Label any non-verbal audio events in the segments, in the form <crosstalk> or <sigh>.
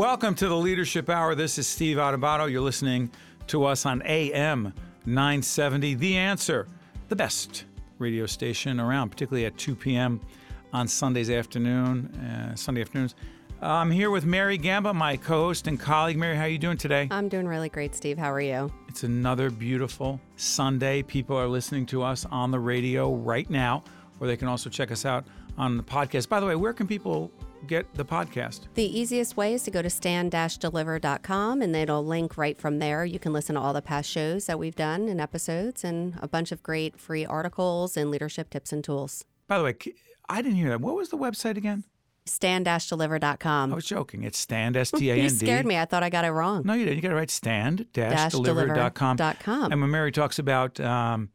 Welcome to the Leadership Hour. This is Steve Adubato. You're listening to us on AM 970. The Answer, the best radio station around, particularly at 2 p.m. on Sundays afternoon, uh, Sunday afternoons. I'm here with Mary Gamba, my co-host and colleague. Mary, how are you doing today? I'm doing really great, Steve. How are you? It's another beautiful Sunday. People are listening to us on the radio right now, or they can also check us out on the podcast. By the way, where can people get the podcast? The easiest way is to go to stand-deliver.com and it'll link right from there. You can listen to all the past shows that we've done and episodes and a bunch of great free articles and leadership tips and tools. By the way, I didn't hear that. What was the website again? stand-deliver.com. I was joking. It's stand, S-T-A-N-D. <laughs> you scared me. I thought I got it wrong. No, you didn't. You got to write stand-deliver.com. .com. And when Mary talks about um,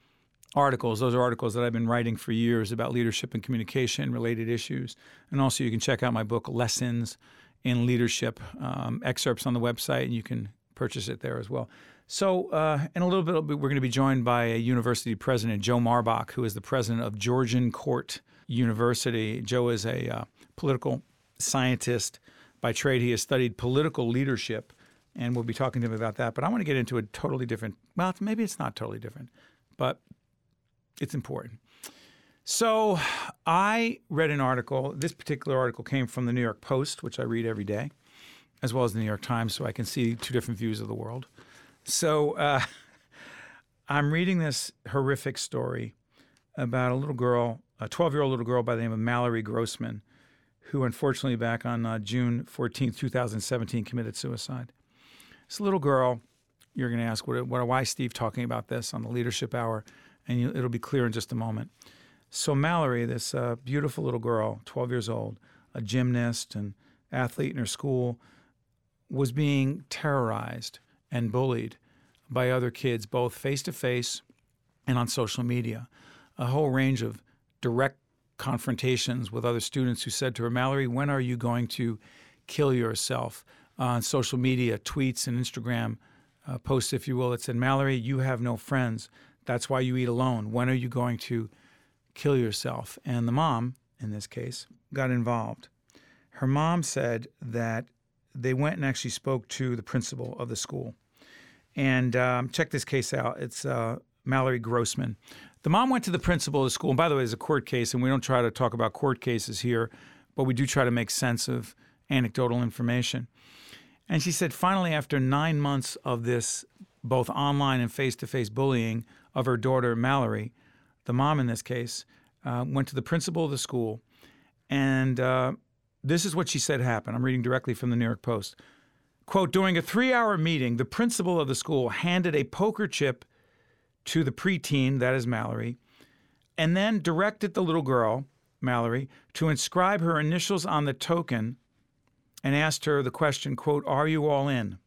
articles, those are articles that I've been writing for years about leadership and communication related issues. And also you can check out my book, Lessons in Leadership, um, excerpts on the website, and you can purchase it there as well. So, uh, in a little bit, we're going to be joined by a university president, Joe Marbach, who is the president of Georgian Court University. Joe is a uh, political scientist by trade. He has studied political leadership, and we'll be talking to him about that. But I want to get into a totally different, well, maybe it's not totally different, but it's important. So I read an article. This particular article came from the New York Post, which I read every day, as well as the New York Times, so I can see two different views of the world. So uh, <laughs> I'm reading this horrific story about a little girl, a 12 year old little girl by the name of Mallory Grossman, who unfortunately back on uh, June 14, 2017, committed suicide. This little girl, you're going to ask, what, what, why Steve talking about this on the Leadership Hour? And you, it'll be clear in just a moment. So, Mallory, this uh, beautiful little girl, 12 years old, a gymnast and athlete in her school, was being terrorized and bullied by other kids, both face to face and on social media. A whole range of direct confrontations with other students who said to her, Mallory, when are you going to kill yourself? on social media, tweets and Instagram uh, posts, if you will, that said, Mallory, you have no friends. That's why you eat alone. When are you going to kill yourself? And the mom, in this case, got involved. Her mom said that they went and actually spoke to the principal of the school. And um, check this case out. It's uh, Mallory Grossman. The mom went to the principal of the school. And by the way, it's a court case, and we don't try to talk about court cases here, but we do try to make sense of anecdotal information. And she said, finally, after nine months of this, both online and face to face bullying of her daughter, Mallory, the mom in this case, uh, went to the principal of the school. And uh, this is what she said happened. I'm reading directly from the New York Post. Quote During a three hour meeting, the principal of the school handed a poker chip to the preteen, that is Mallory, and then directed the little girl, Mallory, to inscribe her initials on the token and asked her the question, quote, Are you all in?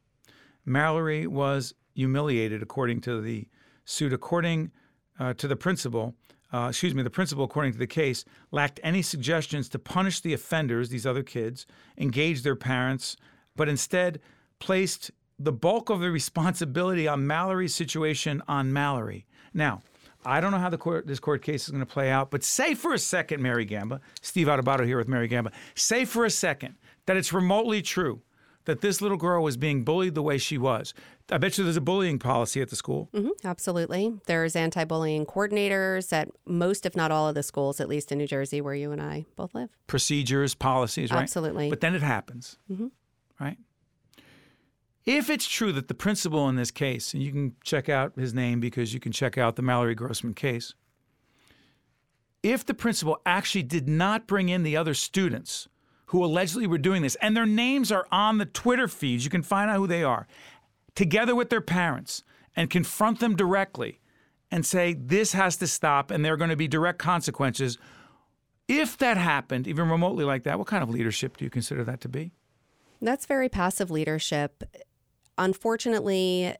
Mallory was humiliated, according to the suit. According uh, to the principal, uh, excuse me, the principal, according to the case, lacked any suggestions to punish the offenders, these other kids, engage their parents, but instead placed the bulk of the responsibility on Mallory's situation on Mallory. Now, I don't know how the court, this court case is going to play out, but say for a second, Mary Gamba, Steve Adubato here with Mary Gamba, say for a second that it's remotely true that this little girl was being bullied the way she was. I bet you there's a bullying policy at the school. Mm-hmm, absolutely. There's anti bullying coordinators at most, if not all, of the schools, at least in New Jersey, where you and I both live. Procedures, policies, right? Absolutely. But then it happens, mm-hmm. right? If it's true that the principal in this case, and you can check out his name because you can check out the Mallory Grossman case, if the principal actually did not bring in the other students, who allegedly were doing this, and their names are on the Twitter feeds. You can find out who they are, together with their parents, and confront them directly and say, this has to stop, and there are going to be direct consequences. If that happened, even remotely like that, what kind of leadership do you consider that to be? That's very passive leadership. Unfortunately,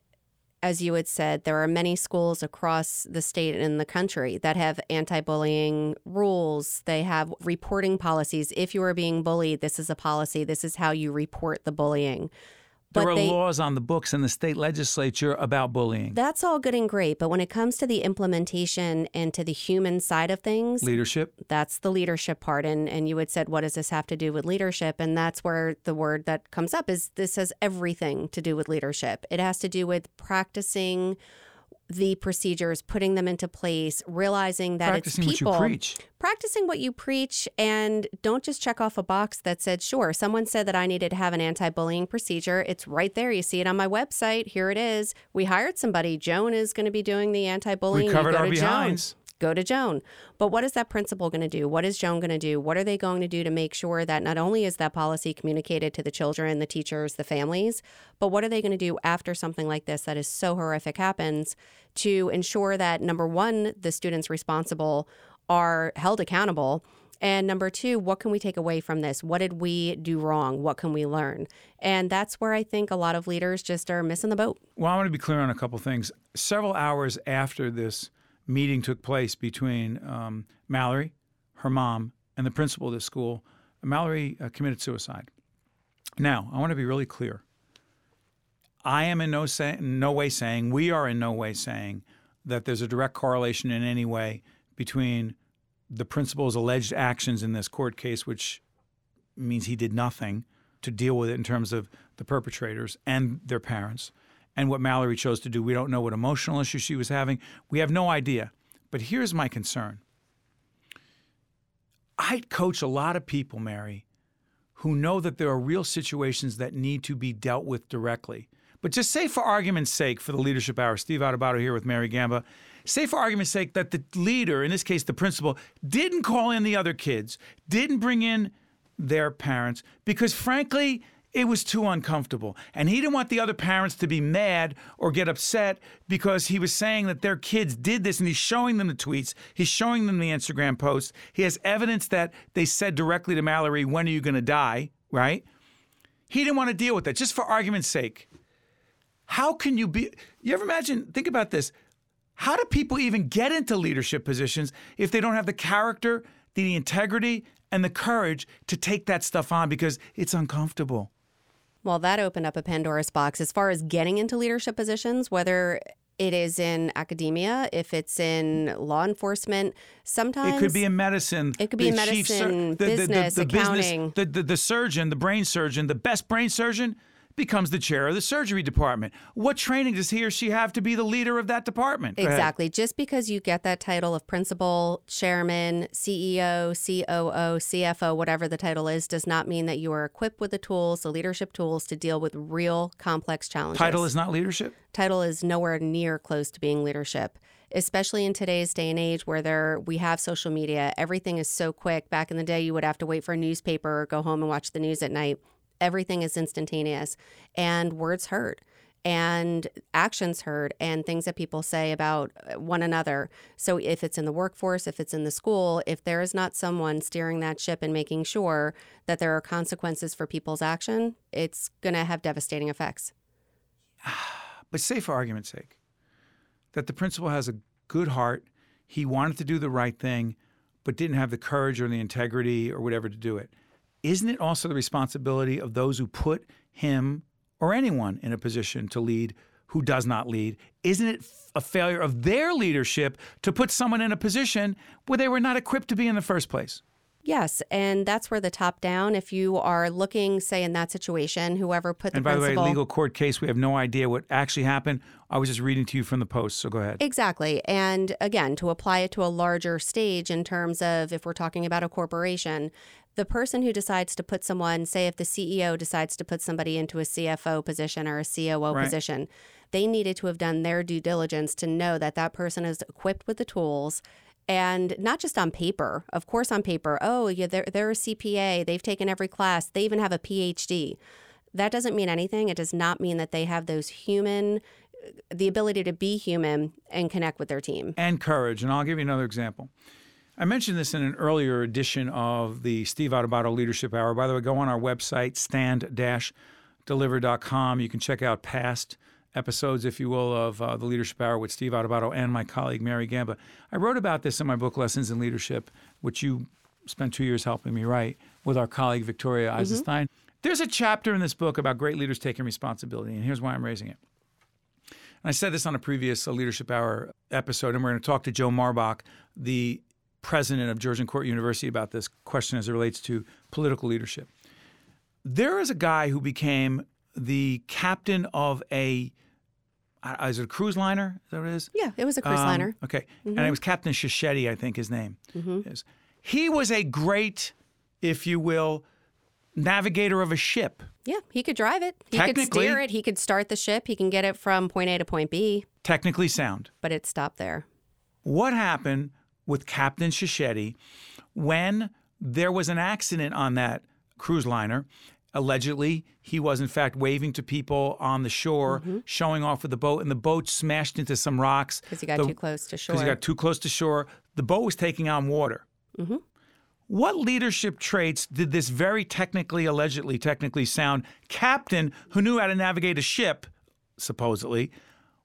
as you had said, there are many schools across the state and the country that have anti bullying rules. They have reporting policies. If you are being bullied, this is a policy, this is how you report the bullying. There But are they- laws on the books in the state legislature about bullying. That's all good and great, but when it comes to the implementation and to the human side of things, Leadership. that's the leadership part and and you had said what does this have to do with leadership and that's where the word that comes up is this has everything to do with leadership it has to do with practicing the procedures putting them into place realizing that Practicing it's what you people preach. practicing what you preach and don't just check off a box that said sure someone said that i needed to have an anti-bullying procedure. It's right there. You see it on my website. Here it is. We hired somebody. Joan is going to be doing the anti-bullying. We covered our to Joan. behinds. Go to Joan. But what is that principal going to do? What is Joan going to do? What are they going to do to make sure that not only is that policy communicated to the children, the teachers, the families, but what are they going to do after something like this that is so horrific happens to ensure that number one, the students responsible are held accountable. And number two, what can we take away from this? What did we do wrong? What can we learn? And that's where I think a lot of leaders just are missing the boat. Well, I want to be clear on a couple things. Several hours after this meeting took place between um, Mallory, her mom, and the principal of the school, Mallory uh, committed suicide. Now, I want to be really clear. I am in no, say, no way saying, we are in no way saying that there's a direct correlation in any way between the principal's alleged actions in this court case, which means he did nothing to deal with it in terms of the perpetrators and their parents, and what Mallory chose to do. We don't know what emotional issue she was having. We have no idea. But here's my concern I coach a lot of people, Mary, who know that there are real situations that need to be dealt with directly. But just say, for argument's sake, for the leadership hour, Steve Adubato here with Mary Gamba, say, for argument's sake, that the leader, in this case the principal, didn't call in the other kids, didn't bring in their parents, because frankly, it was too uncomfortable. And he didn't want the other parents to be mad or get upset because he was saying that their kids did this and he's showing them the tweets, he's showing them the Instagram posts. He has evidence that they said directly to Mallory, When are you going to die? Right? He didn't want to deal with that, just for argument's sake. How can you be? You ever imagine? Think about this. How do people even get into leadership positions if they don't have the character, the integrity, and the courage to take that stuff on because it's uncomfortable? Well, that opened up a Pandora's box as far as getting into leadership positions, whether it is in academia, if it's in law enforcement. Sometimes It could be in medicine. It could be in The chief medicine, business, accounting. the, the, the surgeon, the brain surgeon, the best brain surgeon becomes the chair of the surgery department. What training does he or she have to be the leader of that department? Exactly. Just because you get that title of principal, chairman, CEO, COO, CFO, whatever the title is, does not mean that you are equipped with the tools, the leadership tools to deal with real complex challenges. Title is not leadership. title is nowhere near close to being leadership especially in today's day and age where there we have social media everything is so quick back in the day you would have to wait for a newspaper or go home and watch the news at night everything is instantaneous and words hurt and actions hurt and things that people say about uh, one another so if it's in the workforce if it's in the school if there is not someone steering that ship and making sure that there are consequences for people's action it's going to have devastating effects <sighs> But say, for argument's sake, that the principal has a good heart. He wanted to do the right thing, but didn't have the courage or the integrity or whatever to do it. Isn't it also the responsibility of those who put him or anyone in a position to lead who does not lead? Isn't it a failure of their leadership to put someone in a position where they were not equipped to be in the first place? Yes, and that's where the top down. If you are looking, say, in that situation, whoever put the And by the way, principal, legal court case, we have no idea what actually happened. I was just reading to you from the post, so go ahead. Exactly. And again, to apply it to a larger stage in terms of if we're talking about a corporation, the person who decides to put someone, say if the CEO decides to put somebody into a CFO position or a COO Right. position, they needed to have done their due diligence to know that that person is equipped with the tools and not just on paper. Of course, on paper, oh, yeah, they're, they're a CPA, they've taken every class, they even have a PhD. That doesn't mean anything. It does not mean that they have those human, the ability to be human and connect with their team. and courage. And I'll give you another example. I mentioned this in an earlier edition of the Steve Adubato Leadership Hour. By the way, go on our website, stand-deliver.com. You can check out past episodes, if you will, of uh, the Leadership Hour with Steve Adubato and my colleague Mary Gamba. I wrote about this in my book, Lessons in Leadership, which you spent two years helping me write with our colleague Victoria Eisenstein. There's a chapter in this book about great leaders taking responsibility, and here's why I'm raising it. And I said this on a previous uh, Leadership Hour episode, and we're going to talk to Joe Marbach, the president of Georgian Court University, about this question as it relates to political leadership. There is a guy who became the captain of a uh, is it a cruise liner? Is that what it is? Yeah, it was a cruise Um, liner. Okay. And it was Captain Shishetti, I think his name is. He was a great, if you will, navigator of a ship. Yeah, he could drive it. He could steer it. He could start the ship. He can get it from point A to point B, Technically sound. but it stopped there. What happened with Captain Shishetti when there was an accident on that cruise liner? Allegedly, he was in fact waving to people on the shore, mm-hmm. showing off with the boat, and the boat smashed into some rocks. Because he got The- too close to shore. because he got too close to shore. The boat was taking on water. Mm-hmm. What leadership traits did this very technically, allegedly technically sound captain who knew how to navigate a ship, supposedly,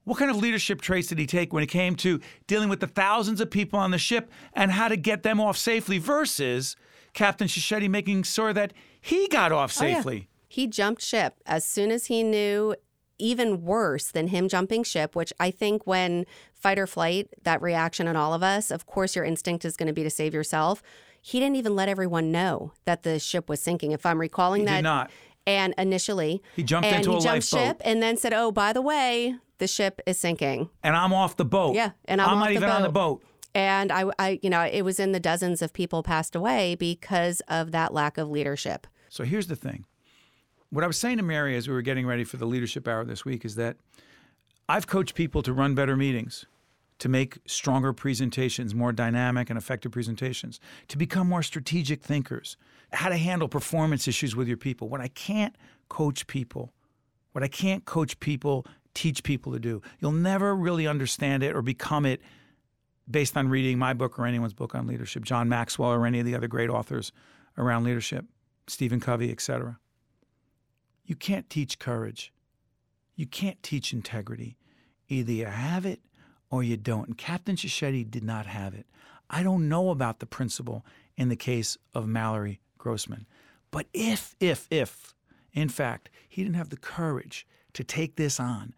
what kind of leadership traits did he take when it came to dealing with the thousands of people on the ship and how to get them off safely versus Captain Shishetti making sure that he got off Oh, yeah. safely? He jumped ship as soon as he knew. Even worse than him jumping ship, which I think when fight or flight, that reaction in all of us, of course, your instinct is going to be to save yourself. He didn't even let everyone know that the ship was sinking. If I'm recalling He that, not. and initially He jumped and into he a jumped lifeboat. ship and then said, "Oh, by the way, the ship is sinking." And I'm off the boat. Yeah, and I'm off not the even on the boat. boat. And I, I, you know, it was in the dozens of people passed away because of that lack of leadership. So here's the thing. What I was saying to Mary as we were getting ready for the leadership hour this week is that I've coached people to run better meetings, to make stronger presentations, more dynamic and effective presentations, to become more strategic thinkers, how to handle performance issues with your people. What I can't coach people, what I can't coach people, teach people to do. You'll never really understand it or become it based on reading my book or anyone's book on leadership, John Maxwell or any of the other great authors around leadership, Stephen Covey, etc. You can't teach courage. You can't teach integrity. Either you have it or you don't. And Captain Shishetti did not have it. I don't know about the principal in the case of Mallory Grossman. But if, if, if, in fact, he didn't have the courage to take this on,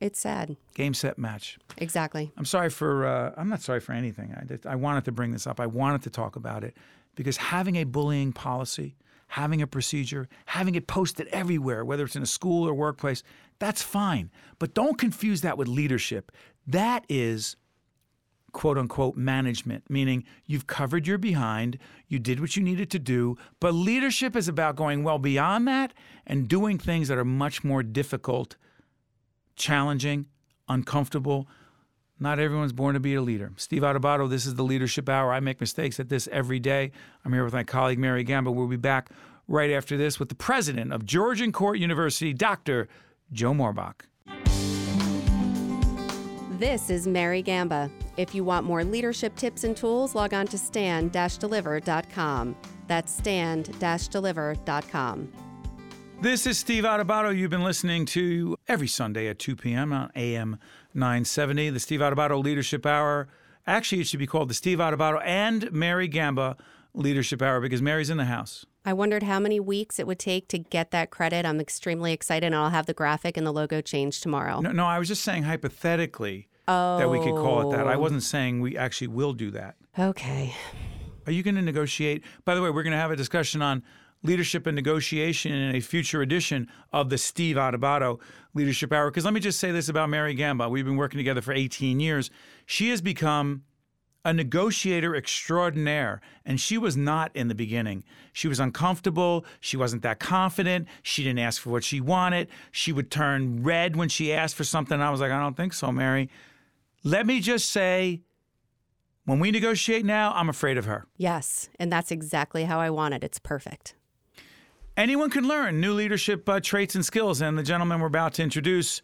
It's sad. game, set, match. Exactly. I'm sorry for. Uh, I'm not sorry for anything. I, just- I wanted to bring this up. I wanted to talk about it because having a bullying policy, having a procedure, having it posted everywhere, whether it's in a school or workplace, that's fine. But don't confuse that with leadership. That is quote unquote management, meaning you've covered your behind, you did what you needed to do, but leadership is about going well beyond that and doing things that are much more difficult, challenging, uncomfortable. Not everyone's born to be a leader. Steve Adubato, this is the Leadership Hour. I make mistakes at this every day. I'm here with my colleague Mary Gamba. We'll be back right after this with the president of Georgian Court University, Dr. Joe Marbach. This is Mary Gamba. If you want more leadership tips and tools, log on to stand-deliver.com. That's stand-deliver.com. This is Steve Adubato. You've been listening to every Sunday at 2 p.m. on AM 970, the Steve Adubato Leadership Hour. Actually, it should be called the Steve Adubato and Mary Gamba Leadership Hour because Mary's in the house. I wondered how many weeks it would take to get that credit. I'm extremely excited, and I'll have the graphic and the logo changed tomorrow. No, no, I was just saying hypothetically that we could call it that. I Oh. wasn't saying we actually will do that. Okay. Are you going to negotiate? By the way, we're going to have a discussion on leadership and negotiation in a future edition of the Steve Adubato Leadership Hour. Because let me just say this about Mary Gamba. We've been working together for 18 years. She has become a negotiator extraordinaire, and she was not in the beginning. She was uncomfortable. She wasn't that confident. She didn't ask for what she wanted. She would turn red when she asked for something. I was like, I don't think so, Mary. Let me just say, when we negotiate now, I'm afraid of her. Yes, and that's exactly how I want it. It's perfect. Anyone can learn new leadership uh, traits and skills, and the gentleman we're about to introduce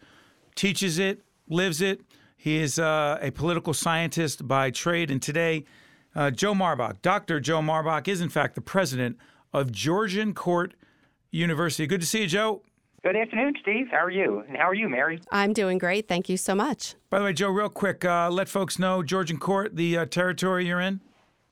teaches it, lives it. He is uh, a political scientist by trade, and today, uh, Joe Marbach, Dr. Joe Marbach, is in fact the president of Georgian Court University. Good to see you, Joe. Good afternoon, Steve. How are you? And how are you, Mary? I'm doing great. Thank you so much. By the way, Joe, real quick, uh, let folks know Georgian Court, the uh, territory you're in.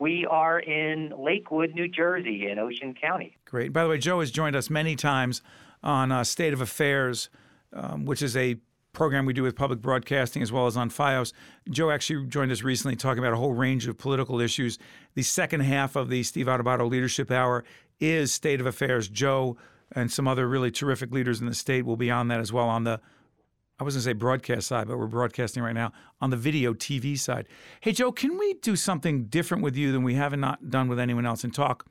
We are in Lakewood, New Jersey, in Ocean County. Great. By the way, Joe has joined us many times on uh, State of Affairs, um, which is a program we do with public broadcasting as well as on FiOS. Joe actually joined us recently talking about a whole range of political issues. The second half of the Steve Adubato Leadership Hour is State of Affairs. Joe and some other really terrific leaders in the state will be on that as well on the I was going to say broadcast side, but we're broadcasting right now on the video TV side. Hey, Joe, can we do something different with you than we haven't not done with anyone else and talk,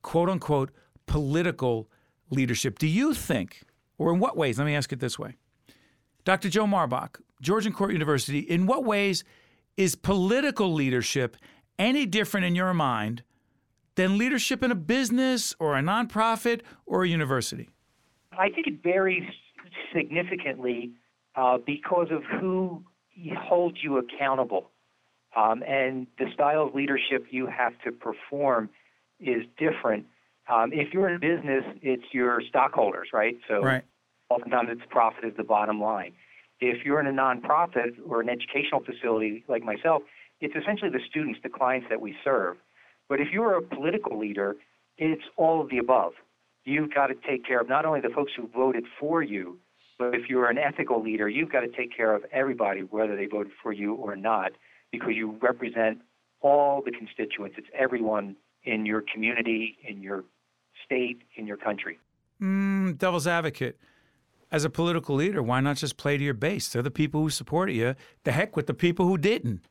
quote unquote, political leadership? Do you think, or in what ways? Let me ask it this way. Dr. Joe Marbach, Georgian Court University, in what ways is political leadership any different in your mind than leadership in a business or a nonprofit or a university? I think it varies significantly uh, because of who holds you accountable. Um, and the style of leadership you have to perform is different. Um, if you're in business, it's your stockholders, right? So right. oftentimes it's profit is the bottom line. If you're in a nonprofit or an educational facility like myself, it's essentially the students, the clients that we serve. But if you're a political leader, it's all of the above. You've got to take care of not only the folks who voted for you, but if you're an ethical leader, you've got to take care of everybody, whether they voted for you or not, because you represent all the constituents. It's everyone in your community, in your state, in your country. Mm, devil's advocate. As a political leader, why not just play to your base? They're the people who supported you. The heck with the people who didn't.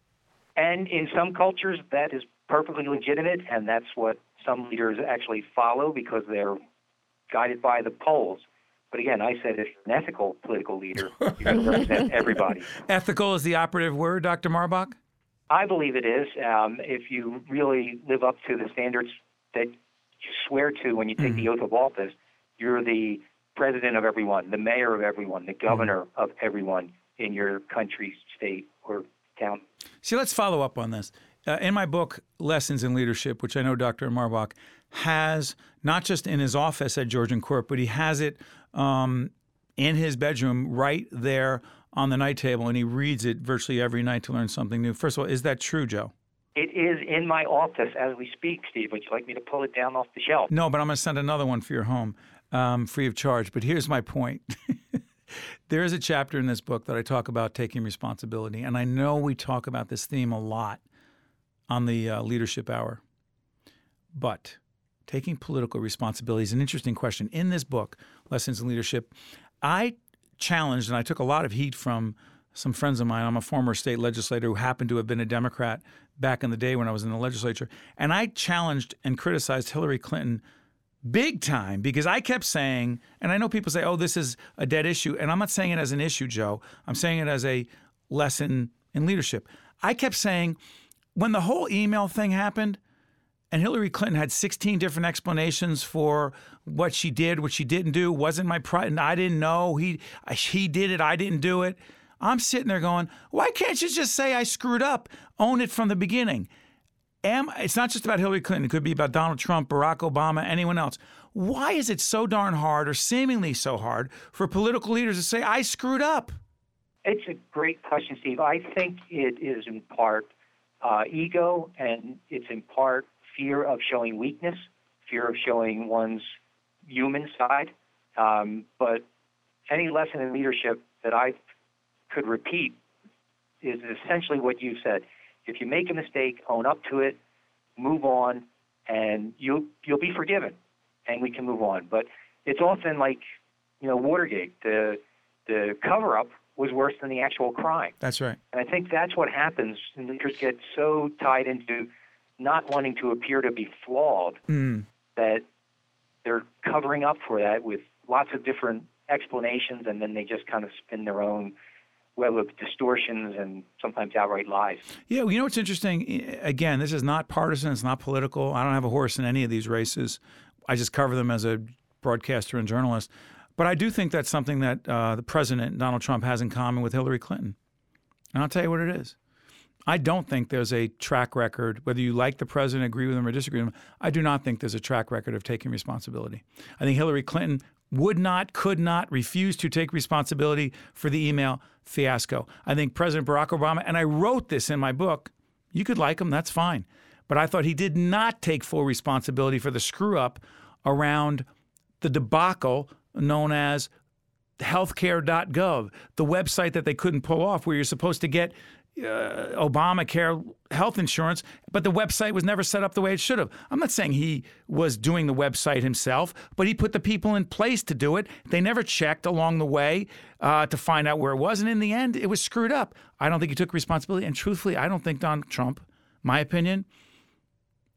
And in some cultures, that is perfectly legitimate, and that's what some leaders actually follow because they're guided by the polls. But again, I said if you're an ethical political leader, you got to represent everybody. Ethical is the operative word, Dr. Marbach? I believe it is. Um, if you really live up to the standards that you swear to when you take mm-hmm. the oath of office, you're the president of everyone, the mayor of everyone, the governor mm-hmm. of everyone in your country, state, or town. See, let's follow up on this. Uh, in my book, Lessons in Leadership, which I know Dr. Marbach has not just in his office at Georgian Court, but he has it um, in his bedroom right there on the night table, and he reads it virtually every night to learn something new. First of all, is that true, Joe? It is in my office as we speak, Steve. Would you like me to pull it down off the shelf? No, but I'm going to send another one for your home um, free of charge. But here's my point. <laughs> there is a chapter in this book that I talk about taking responsibility. And I know we talk about this theme a lot on the uh, Leadership Hour. But taking political responsibility is an interesting question. In this book, Lessons in Leadership, I challenged and I took a lot of heat from some friends of mine. I'm a former state legislator who happened to have been a Democrat back in the day when I was in the legislature. And I challenged and criticized Hillary Clinton big time because I kept saying, and I know people say, oh, this is a dead issue. And I'm not saying it as an issue, Joe. I'm saying it as a lesson in leadership. I kept saying, when the whole email thing happened, and Hillary Clinton had 16 different explanations for what she did, what she didn't do. Wasn't my pride. and I didn't know. He he did it. I didn't do it. I'm sitting there going, why can't you just say I screwed up? Own it from the beginning. Am, it's not just about Hillary Clinton. It could be about Donald Trump, Barack Obama, anyone else. Why is it so darn hard, or seemingly so hard, for political leaders to say I screwed up? It's a great question, Steve. I think it is in part uh, ego, and it's in part fear of showing weakness, fear of showing one's human side. Um, but any lesson in leadership that I could repeat is essentially what you said. If you make a mistake, own up to it, move on, and you'll you'll be forgiven, and we can move on. But it's often like you know Watergate. The the cover up was worse than the actual crime. That's right. And I think that's what happens. And leaders get so tied into not wanting to appear to be flawed mm. that they're covering up for that with lots of different explanations and then they just kind of spin their own web of distortions and sometimes outright lies. Yeah, well, you know what's interesting? Again, this is not partisan, it's not political. I don't have a horse in any of these races. I just cover them as a broadcaster and journalist. But I do think that's something that uh, the president, Donald Trump, has in common with Hillary Clinton. And I'll tell you what it is. I don't think there's a track record, whether you like the president, agree with him, or disagree with him. I do not think there's a track record of taking responsibility. I think Hillary Clinton would not, could not, refuse to take responsibility for the email fiasco. I think President Barack Obama, and I wrote this in my book, you could like him, that's fine. but I thought he did not take full responsibility for the screw up around the debacle known as healthcare.gov, the website that they couldn't pull off where you're supposed to get uh, Obamacare health insurance, but the website was never set up the way it should have. I'm not saying he was doing the website himself, but he put the people in place to do it. They never checked along the way uh, to find out where it was, and in the end, it was screwed up. I don't think he took responsibility, and truthfully, I don't think Donald Trump, my opinion,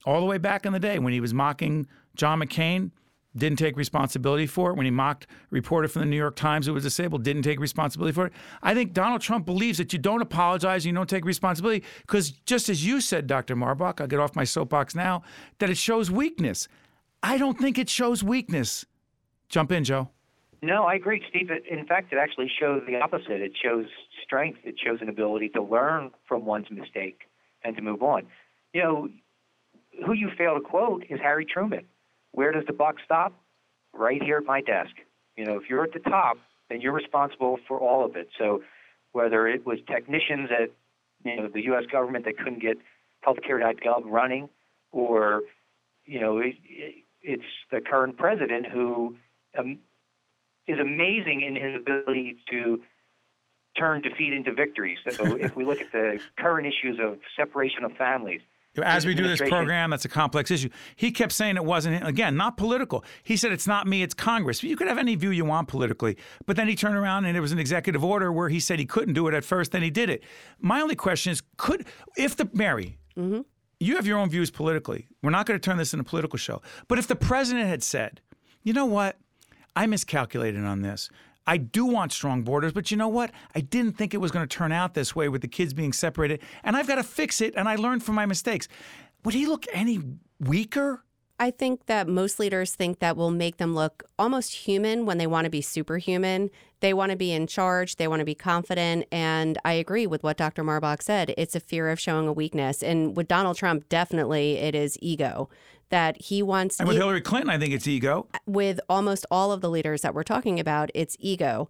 all the way back in the day when he was mocking John McCain, didn't take responsibility for it. When he mocked a reporter from the New York Times who was disabled, didn't take responsibility for it. I think Donald Trump believes that you don't apologize, and you don't take responsibility, because just as you said, Dr. Marbach, I'll get off my soapbox now, that it shows weakness. I don't think it shows weakness. Jump in, Joe. No, I agree, Steve. In fact, it actually shows the opposite. It shows strength. It shows an ability to learn from one's mistake and to move on. You know, who you fail to quote is Harry Truman. Where does the buck stop? Right here at my desk. You know, if you're at the top, then you're responsible for all of it. So whether it was technicians at you know the U.S. government that couldn't get healthcare.gov running, or you know it, it's the current president who um, is amazing in his ability to turn defeat into victory. So <laughs> if we look at the current issues of separation of families, as we do this program, that's a complex issue. He kept saying it wasn't, again, not political. He said it's not me, it's Congress. You could have any view you want politically. But then he turned around and it was an executive order where he said he couldn't do it at first, then he did it. My only question is could, if the, Mary, mm-hmm. you have your own views politically. We're not going to turn this into a political show. But if the president had said, you know what? I miscalculated on this. I do want strong borders, but you know what? I didn't think it was going to turn out this way with the kids being separated, and I've got to fix it, and I learned from my mistakes. Would he look any weaker? I think that most leaders think that will make them look almost human when they want to be superhuman. They want to be in charge, they want to be confident. And I agree with what Dr. Marbach said. It's a fear of showing a weakness. And with Donald Trump, definitely it is ego that he wants. And with Hillary Clinton, I think it's ego. With almost all of the leaders that we're talking about, it's ego.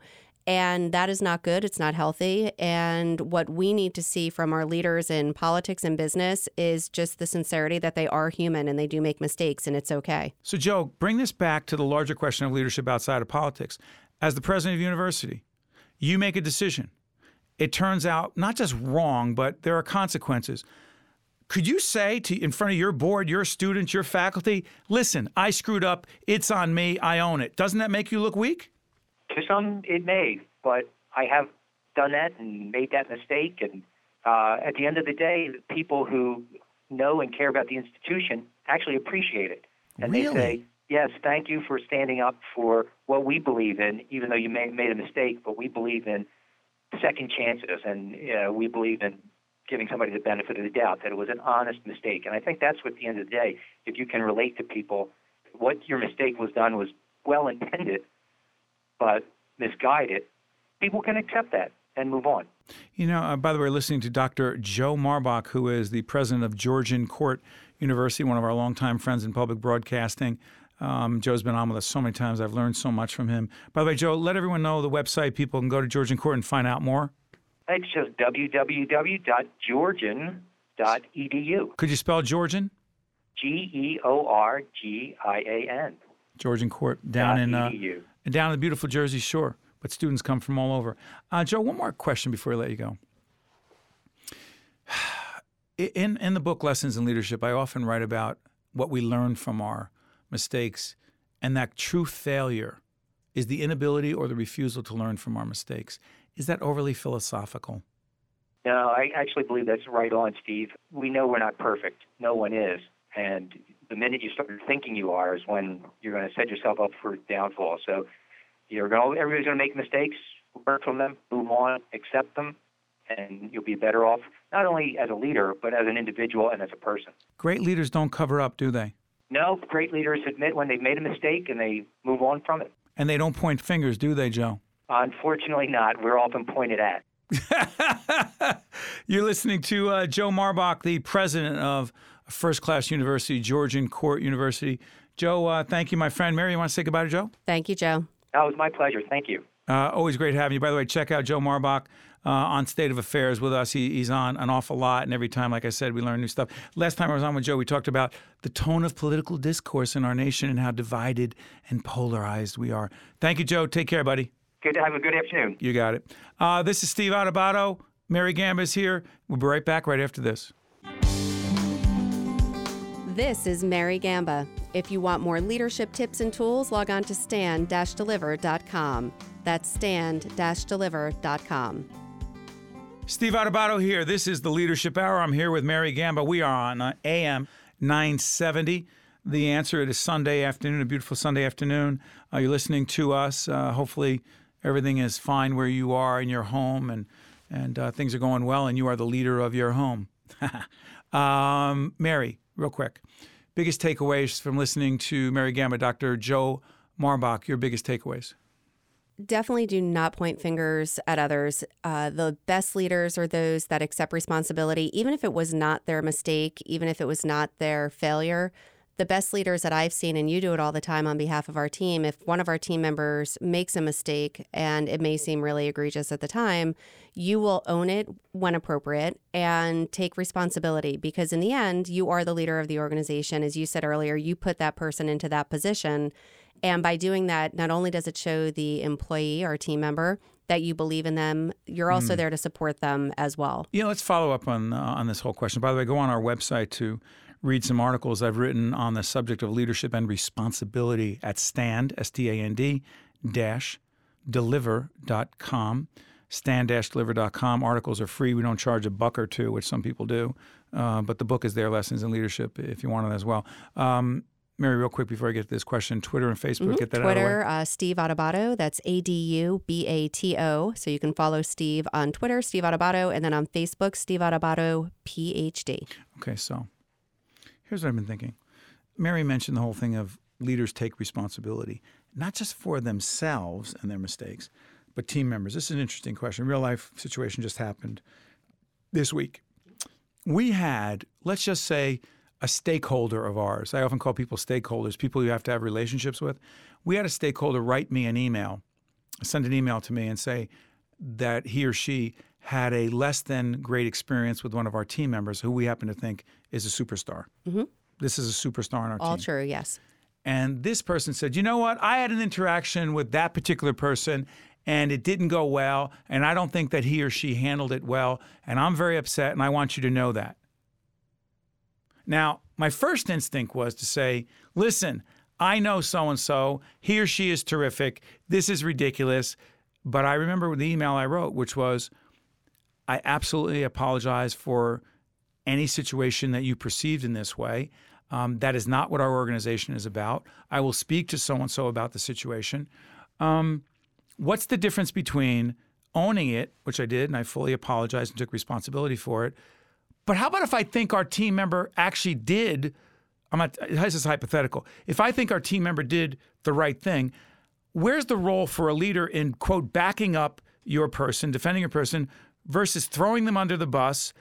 And that is not good. It's not healthy. And what we need to see from our leaders in politics and business is just the sincerity that they are human and they do make mistakes and it's okay. So, Joe, bring this back to the larger question of leadership outside of politics. As the president of university, you make a decision. It turns out not just wrong, but there are consequences. Could you say to in front of your board, your students, your faculty, listen, I screwed up. It's on me. I own it. Doesn't that make you look weak? To some, it may, but I have done that and made that mistake. And uh, at the end of the day, the people who know and care about the institution actually appreciate it. And really? they say, yes, thank you for standing up for what we believe in, even though you may have made a mistake, but we believe in second chances and uh, we believe in giving somebody the benefit of the doubt that it was an honest mistake. And I think that's what, at the end of the day, if you can relate to people, what your mistake was done was well intended, but misguided, people can accept that and move on. You know, uh, by the way, listening to Dr. Joe Marbach, who is the president of Georgian Court University, one of our longtime friends in public broadcasting. Um, Joe's been on with us so many times. I've learned so much from him. By the way, Joe, let everyone know the website. People can go to Georgian Court and find out more. It's just www.georgian.edu. Could you spell Georgian? G E O R G I A N. Georgian Court down in uh, down in the beautiful Jersey Shore, but students come from all over. Uh, Joe, one more question before I let you go. <sighs> In in the book Lessons in Leadership, I often write about what we learn from our mistakes, and that true failure is the inability or the refusal to learn from our mistakes. Is that overly philosophical? No, I actually believe that's right on, Steve. We know we're not perfect. No one is. And the minute you start thinking you are is when you're going to set yourself up for downfall. So you're going everybody's going to make mistakes, learn from them, move on, accept them, and you'll be better off not only as a leader, but as an individual and as a person. Great leaders don't cover up, do they? No, great leaders admit when they've made a mistake and they move on from it. And they don't point fingers, do they, Joe? Unfortunately, not. We're often pointed at. <laughs> You're listening to uh, Joe Marbach, the president of First Class University, Georgian Court University. Joe, uh, thank you, my friend. Mary, you want to say goodbye to Joe? Thank you, Joe. That was my pleasure. Thank you. Uh, always great having you. By the way, check out Joe Marbach uh, on State of Affairs with us. He, he's on an awful lot, and every time, like I said, we learn new stuff. Last time I was on with Joe, we talked about the tone of political discourse in our nation and how divided and polarized we are. Thank you, Joe. Take care, buddy. Good to have a good afternoon. You got it. Uh, this is Steve Adubato. Mary Gamba's here. We'll be right back right after this. This is Mary Gamba. If you want more leadership tips and tools, log on to stand-deliver.com. That's stand-deliver.com. Steve Adubato here. This is the Leadership Hour. I'm here with Mary Gamba. We are on uh, AM 970. The answer it is Sunday afternoon, a beautiful Sunday afternoon. Uh, you're listening to us. Uh, hopefully, everything is fine where you are in your home, and and uh, things are going well, and you are the leader of your home. <laughs> um, Mary, real quick, biggest takeaways from listening to Mary Gamba, Dr. Joe Marbach. Your biggest takeaways definitely do not point fingers at others. Uh, the best leaders are those that accept responsibility, even if it was not their mistake, even if it was not their failure. The best leaders that I've seen, and you do it all the time on behalf of our team, if one of our team members makes a mistake and it may seem really egregious at the time, you will own it when appropriate and take responsibility because, in the end, you are the leader of the organization. As you said earlier, you put that person into that position and by doing that, not only does it show the employee or team member that you believe in them, you're also mm. there to support them as well. Yeah, let's follow up on uh, on this whole question. By the way, go on our website to read some articles I've written on the subject of leadership and responsibility at stand s t a n d dash deliver.com stand-deliver.com articles are free we don't charge a buck or two which some people do uh, but the book is there lessons in leadership if you want it as well um, Mary, real quick before I get to this question, Twitter and Facebook, mm-hmm. get that Twitter, uh, Steve Adubato. That's A D U B A T O. So you can follow Steve on Twitter, Steve Adubato, and then on Facebook, Steve Adubato, PhD. Okay, so here's what I've been thinking. Mary mentioned the whole thing of leaders take responsibility, not just for themselves and their mistakes, but team members. This is an interesting question. Real life situation just happened this week. We had, let's just say, a stakeholder of ours. I often call people stakeholders, people you have to have relationships with. We had a stakeholder write me an email, send an email to me and say that he or she had a less than great experience with one of our team members who we happen to think is a superstar. Mm-hmm. This is a superstar on our All team. true, yes. And this person said, you know what? I had an interaction with that particular person and it didn't go well. And I don't think that he or she handled it well. And I'm very upset. And I want you to know that. Now, my first instinct was to say, listen, I know so and so. He or she is terrific. This is ridiculous. But I remember the email I wrote, which was, I absolutely apologize for any situation that you perceived in this way. Um, that is not what our organization is about. I will speak to so and so about the situation. Um, what's the difference between owning it, which I did, and I fully apologized and took responsibility for it, but how about if I think our team member actually did? I'm not. This is hypothetical. If I think our team member did the right thing, where's the role for a leader in quote backing up your person, defending your person, versus throwing them under the bus?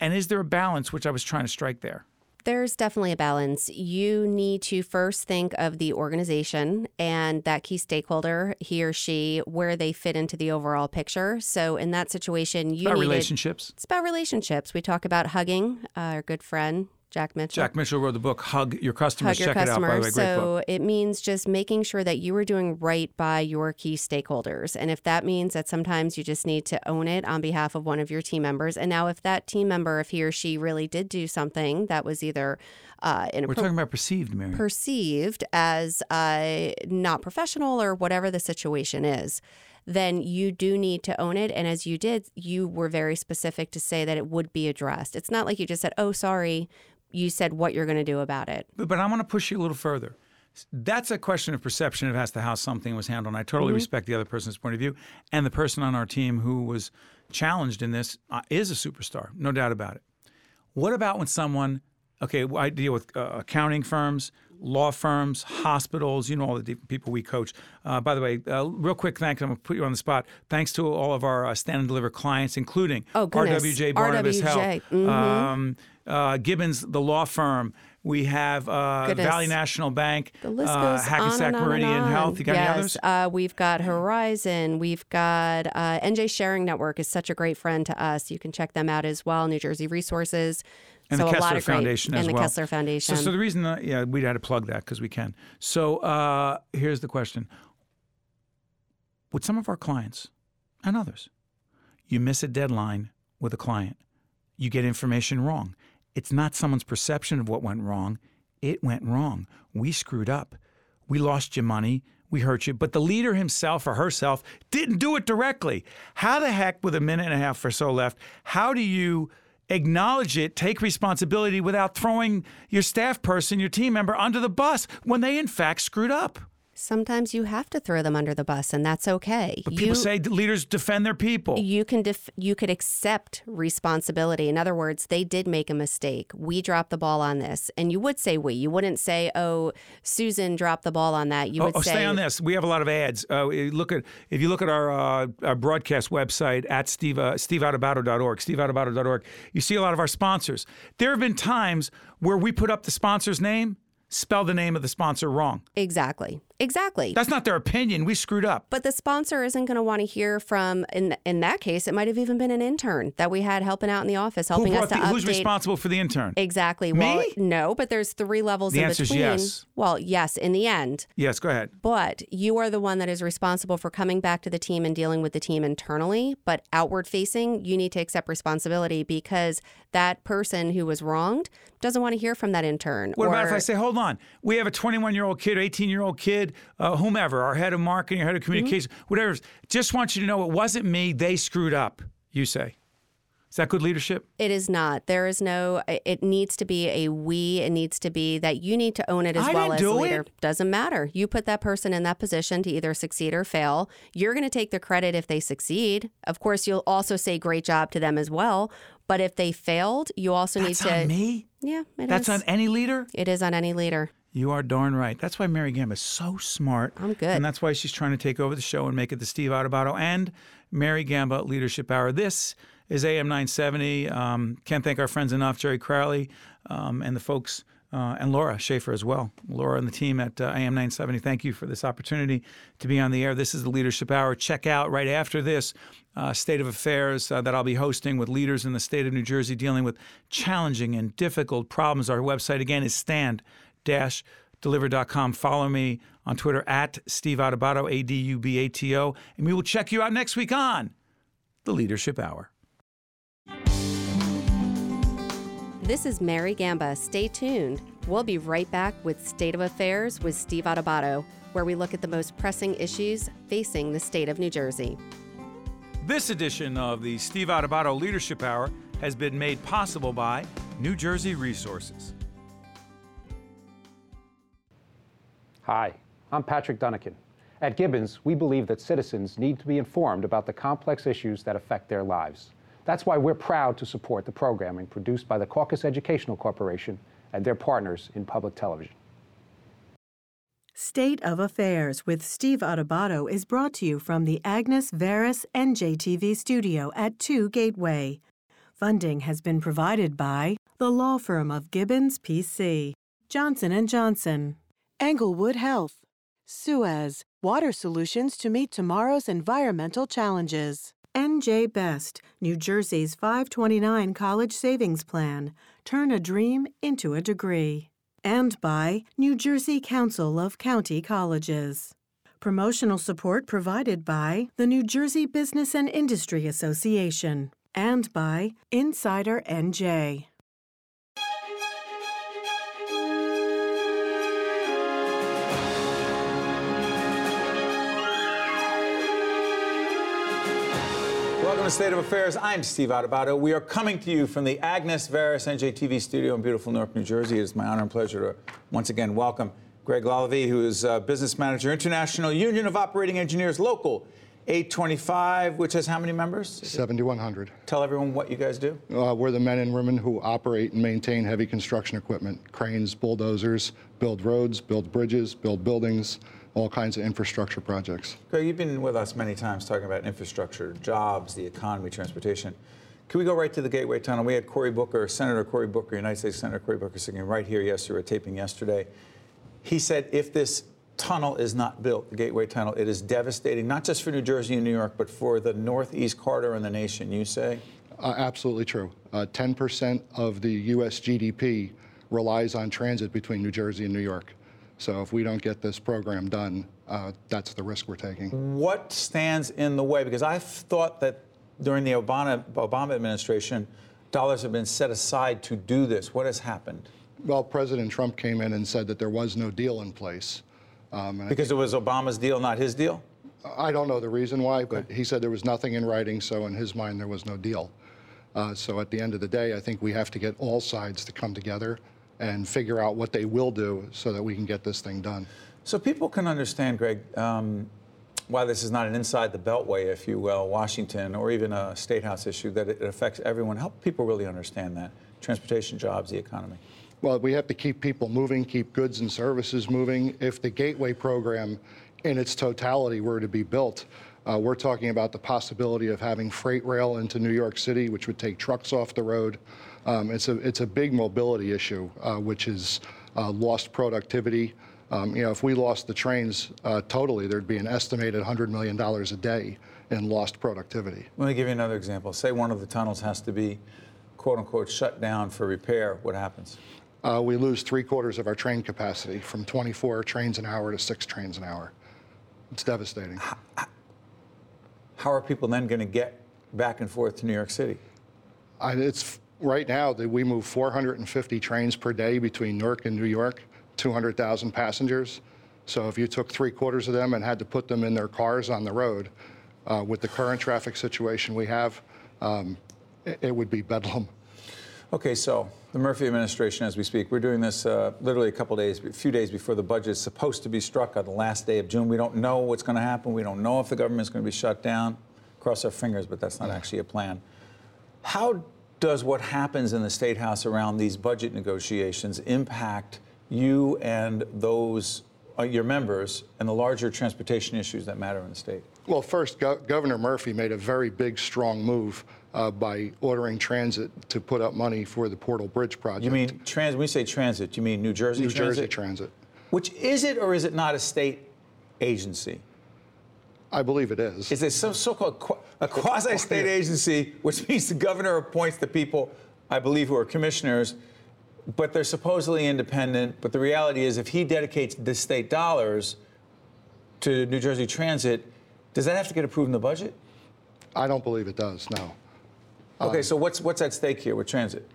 And is there a balance, which I was trying to strike there? There's definitely a balance. You need to first think of the organization and that key stakeholder, he or she, where they fit into the overall picture. So in that situation, you it's about needed, relationships. It's about relationships. We talk about hugging. Uh, our good friend Jack Mitchell. Jack Mitchell wrote the book "Hug Your Customers." Hug your Check customer. it out. By the way, great so book. it means just making sure that you are doing right by your key stakeholders, and if that means that sometimes you just need to own it on behalf of one of your team members, and now if that team member, if he or she really did do something that was either uh, we're talking about perceived, Mary. Perceived as uh, not professional or whatever the situation is then you do need to own it. And as you did, you were very specific to say that it would be addressed. It's not like you just said, oh, sorry, you said what you're going to do about it. But, but I want to push you a little further. That's a question of perception of as to how something was handled. And I totally mm-hmm. respect the other person's point of view. And the person on our team who was challenged in this uh, is a superstar, no doubt about it. What about when someone, okay, I deal with uh, accounting firms, law firms, hospitals, you know, all the people we coach. Uh, by the way, uh, real quick thanks, I'm going to put you on the spot. Thanks to all of our uh, stand and deliver clients, including oh, goodness. RWJ Barnabas RWJ. Health, Mhm. um, uh, Gibbons, the law firm. We have uh, Valley National Bank, The list uh, goes Hackensack on and on Meridian and on. Health. You got yes, any others? Uh, we've got Horizon. We've got uh, NJ Sharing Network is such a great friend to us. You can check them out as well. New Jersey Resources. And so the Kessler of great, Foundation and as the well. Kessler Foundation. So, so the reason, uh, yeah, we had to plug that because we can. So uh, here's the question: With some of our clients and others, you miss a deadline with a client, you get information wrong. It's not someone's perception of what went wrong; it went wrong. We screwed up. We lost you money. We hurt you. But the leader himself or herself didn't do it directly. How the heck, with a minute and a half or so left, how do you acknowledge it, take responsibility without throwing your staff person, your team member under the bus when they in fact screwed up? Sometimes you have to throw them under the bus, and that's okay. But you, people say leaders defend their people. you can def- you could accept responsibility. In other words, they did make a mistake. We dropped the ball on this, and you would say we. You wouldn't say, "Oh, Susan dropped the ball on that." You Oh, would oh, say, stay on this. We have a lot of ads. Uh, look at if you look at our, uh, our broadcast website at steve uh, steveadubato.org, steveadubato.org, you see a lot of our sponsors. There have been times where we put up the sponsor's name, spell the name of the sponsor wrong. Exactly. Exactly. That's not their opinion. We screwed up. But the sponsor isn't going to want to hear from. In in that case, it might have even been an intern that we had helping out in the office, helping us to the, update. who's responsible for the intern? Exactly. Me? Well, no, but there's three levels The in answer's between. yes. Well, yes, in the end. Yes, go ahead. But you are the one that is responsible for coming back to the team and dealing with the team internally. But outward facing, you need to accept responsibility because that person who was wronged doesn't want to hear from that intern. What about if I say, hold on, we have a 21 year old kid, 18 year old kid, uh, whomever, our head of marketing, our head of communication, Mm-hmm. whatever. Just want you to know it wasn't me. They screwed up, you say. Is that good leadership? It is not. There is no. It needs to be a we. It needs to be that you need to own it as I well as a leader. it. Doesn't matter. You put that person in that position to either succeed or fail. You're going to take the credit if they succeed. Of course, you'll also say great job to them as well. But if they failed, you also That's need to. on me. Yeah, it That's is. on any leader. It is on any leader. You are darn right. That's why Mary Gamba is so smart. I'm good. And that's why she's trying to take over the show and make it the Steve Adubato and Mary Gamba Leadership Hour. This is AM 970. Um, can't thank our friends enough, Jerry Crowley um, and the folks, uh, and Laura Schaefer as well. Laura and the team at uh, AM 970, thank you for this opportunity to be on the air. This is the Leadership Hour. Check out right after this uh, State of Affairs uh, that I'll be hosting with leaders in the state of New Jersey dealing with challenging and difficult problems. Our website, again, is stand deliver.com. Follow me on Twitter at Steve Adubato, A D U B A T O, and we will check you out next week on the Leadership Hour. This is Mary Gamba. Stay tuned. We'll be right back with State of Affairs with Steve Adubato, where we look at the most pressing issues facing the state of New Jersey. This edition of the Steve Adubato Leadership Hour has been made possible by New Jersey Resources. Hi, I'm Patrick Dunican. At Gibbons, we believe that citizens need to be informed about the complex issues that affect their lives. That's why we're proud to support the programming produced by the Caucus Educational Corporation and their partners in public television. State of Affairs with Steve Adubato is brought to you from the Agnes Varis NJTV studio at 2 Gateway. Funding has been provided by the law firm of Gibbons PC, Johnson & Johnson, Englewood Health, Suez, water solutions to meet tomorrow's environmental challenges. NJ Best, New Jersey's 529 college savings plan. Turn a dream into a degree. And by New Jersey Council of County Colleges. Promotional support provided by the New Jersey Business and Industry Association and by Insider NJ. To State of Affairs. I'm Steve Adubato. We are coming to you from the Agnes Varis NJTV studio in beautiful Newark, New Jersey. It is my honor and pleasure to once again welcome Greg Lalevee, who is uh, Business Manager, International Union of Operating Engineers, Local 825, which has how many members? 7,100. Tell everyone what you guys do. Uh, we're the men and women who operate and maintain heavy construction equipment, cranes, bulldozers, build roads, build bridges, build buildings, all kinds of infrastructure projects. Greg, you've been with us many times talking about infrastructure, jobs, the economy, transportation. Can we go right to the Gateway Tunnel? We had Cory Booker, Senator Cory Booker, United States Senator Cory Booker, sitting right here yesterday, taping yesterday. He said if this tunnel is not built, the Gateway Tunnel, it is devastating, not just for New Jersey and New York, but for the Northeast corridor and the nation, you say? Uh, absolutely true. Uh, 10% of the U.S. GDP relies on transit between New Jersey and New York. So if we don't get this program done, uh, that's the risk we're taking. What stands in the way? Because I thought that during the Obama, Obama administration, dollars have been set aside to do this. What has happened? Well, President Trump came in and said that there was no deal in place. Um, because it was Obama's deal, not his deal? I don't know the reason why, but okay. he said there was nothing in writing, so in his mind, there was no deal. Uh, so at the end of the day, I think we have to get all sides to come together and figure out what they will do so that we can get this thing done. So people can understand, Greg, um, why this is not an inside the beltway, if you will, Washington, or even a state house issue, that it affects everyone. Help people really understand that transportation, jobs, the economy. Well, we have to keep people moving, keep goods and services moving. If the Gateway program in its totality were to be built, uh, we're talking about the possibility of having freight rail into New York City, which would take trucks off the road. Um, it's, a, it's a big mobility issue, uh, which is uh, lost productivity. Um, you know, if we lost the trains uh, totally, there'd be an estimated $100 million a day in lost productivity. Let me give you another example. Say one of the tunnels has to be, quote unquote, shut down for repair. What happens? uh, we lose three quarters of our train capacity from 24 trains an hour to six trains an hour. It's devastating. How, how are people then going to get back and forth to New York City? I, it's right now that we move 450 trains per day between Newark and New York, 200,000 passengers. So if you took three quarters of them and had to put them in their cars on the road, uh, with the current traffic situation we have, um, it, it would be bedlam. Okay, so the Murphy administration, as we speak, we're doing this uh, literally a couple days, a few days before the budget is supposed to be struck on the last day of June. We don't know what's going to happen. We don't know if the government is going to be shut down. Cross our fingers, but that's not actually a plan. How does what happens in the State House around these budget negotiations impact you and those uh, your members and the larger transportation issues that matter in the state? Well, first, Go- Governor Murphy made a very big, strong move uh, by ordering transit to put up money for the Portal Bridge project. You mean trans? When we say transit, you mean New Jersey New Transit? Jersey Transit. Which is it, or is it not a state agency? I believe it is. Is it some so-called qu- a quasi-state agency, which <laughs> means the governor appoints the people, I believe, who are commissioners, but they're supposedly independent. But the reality is, if he dedicates the state dollars to New Jersey Transit, does that have to get approved in the budget? I don't believe it does. No. Okay, um, so what's what's at stake here with transit?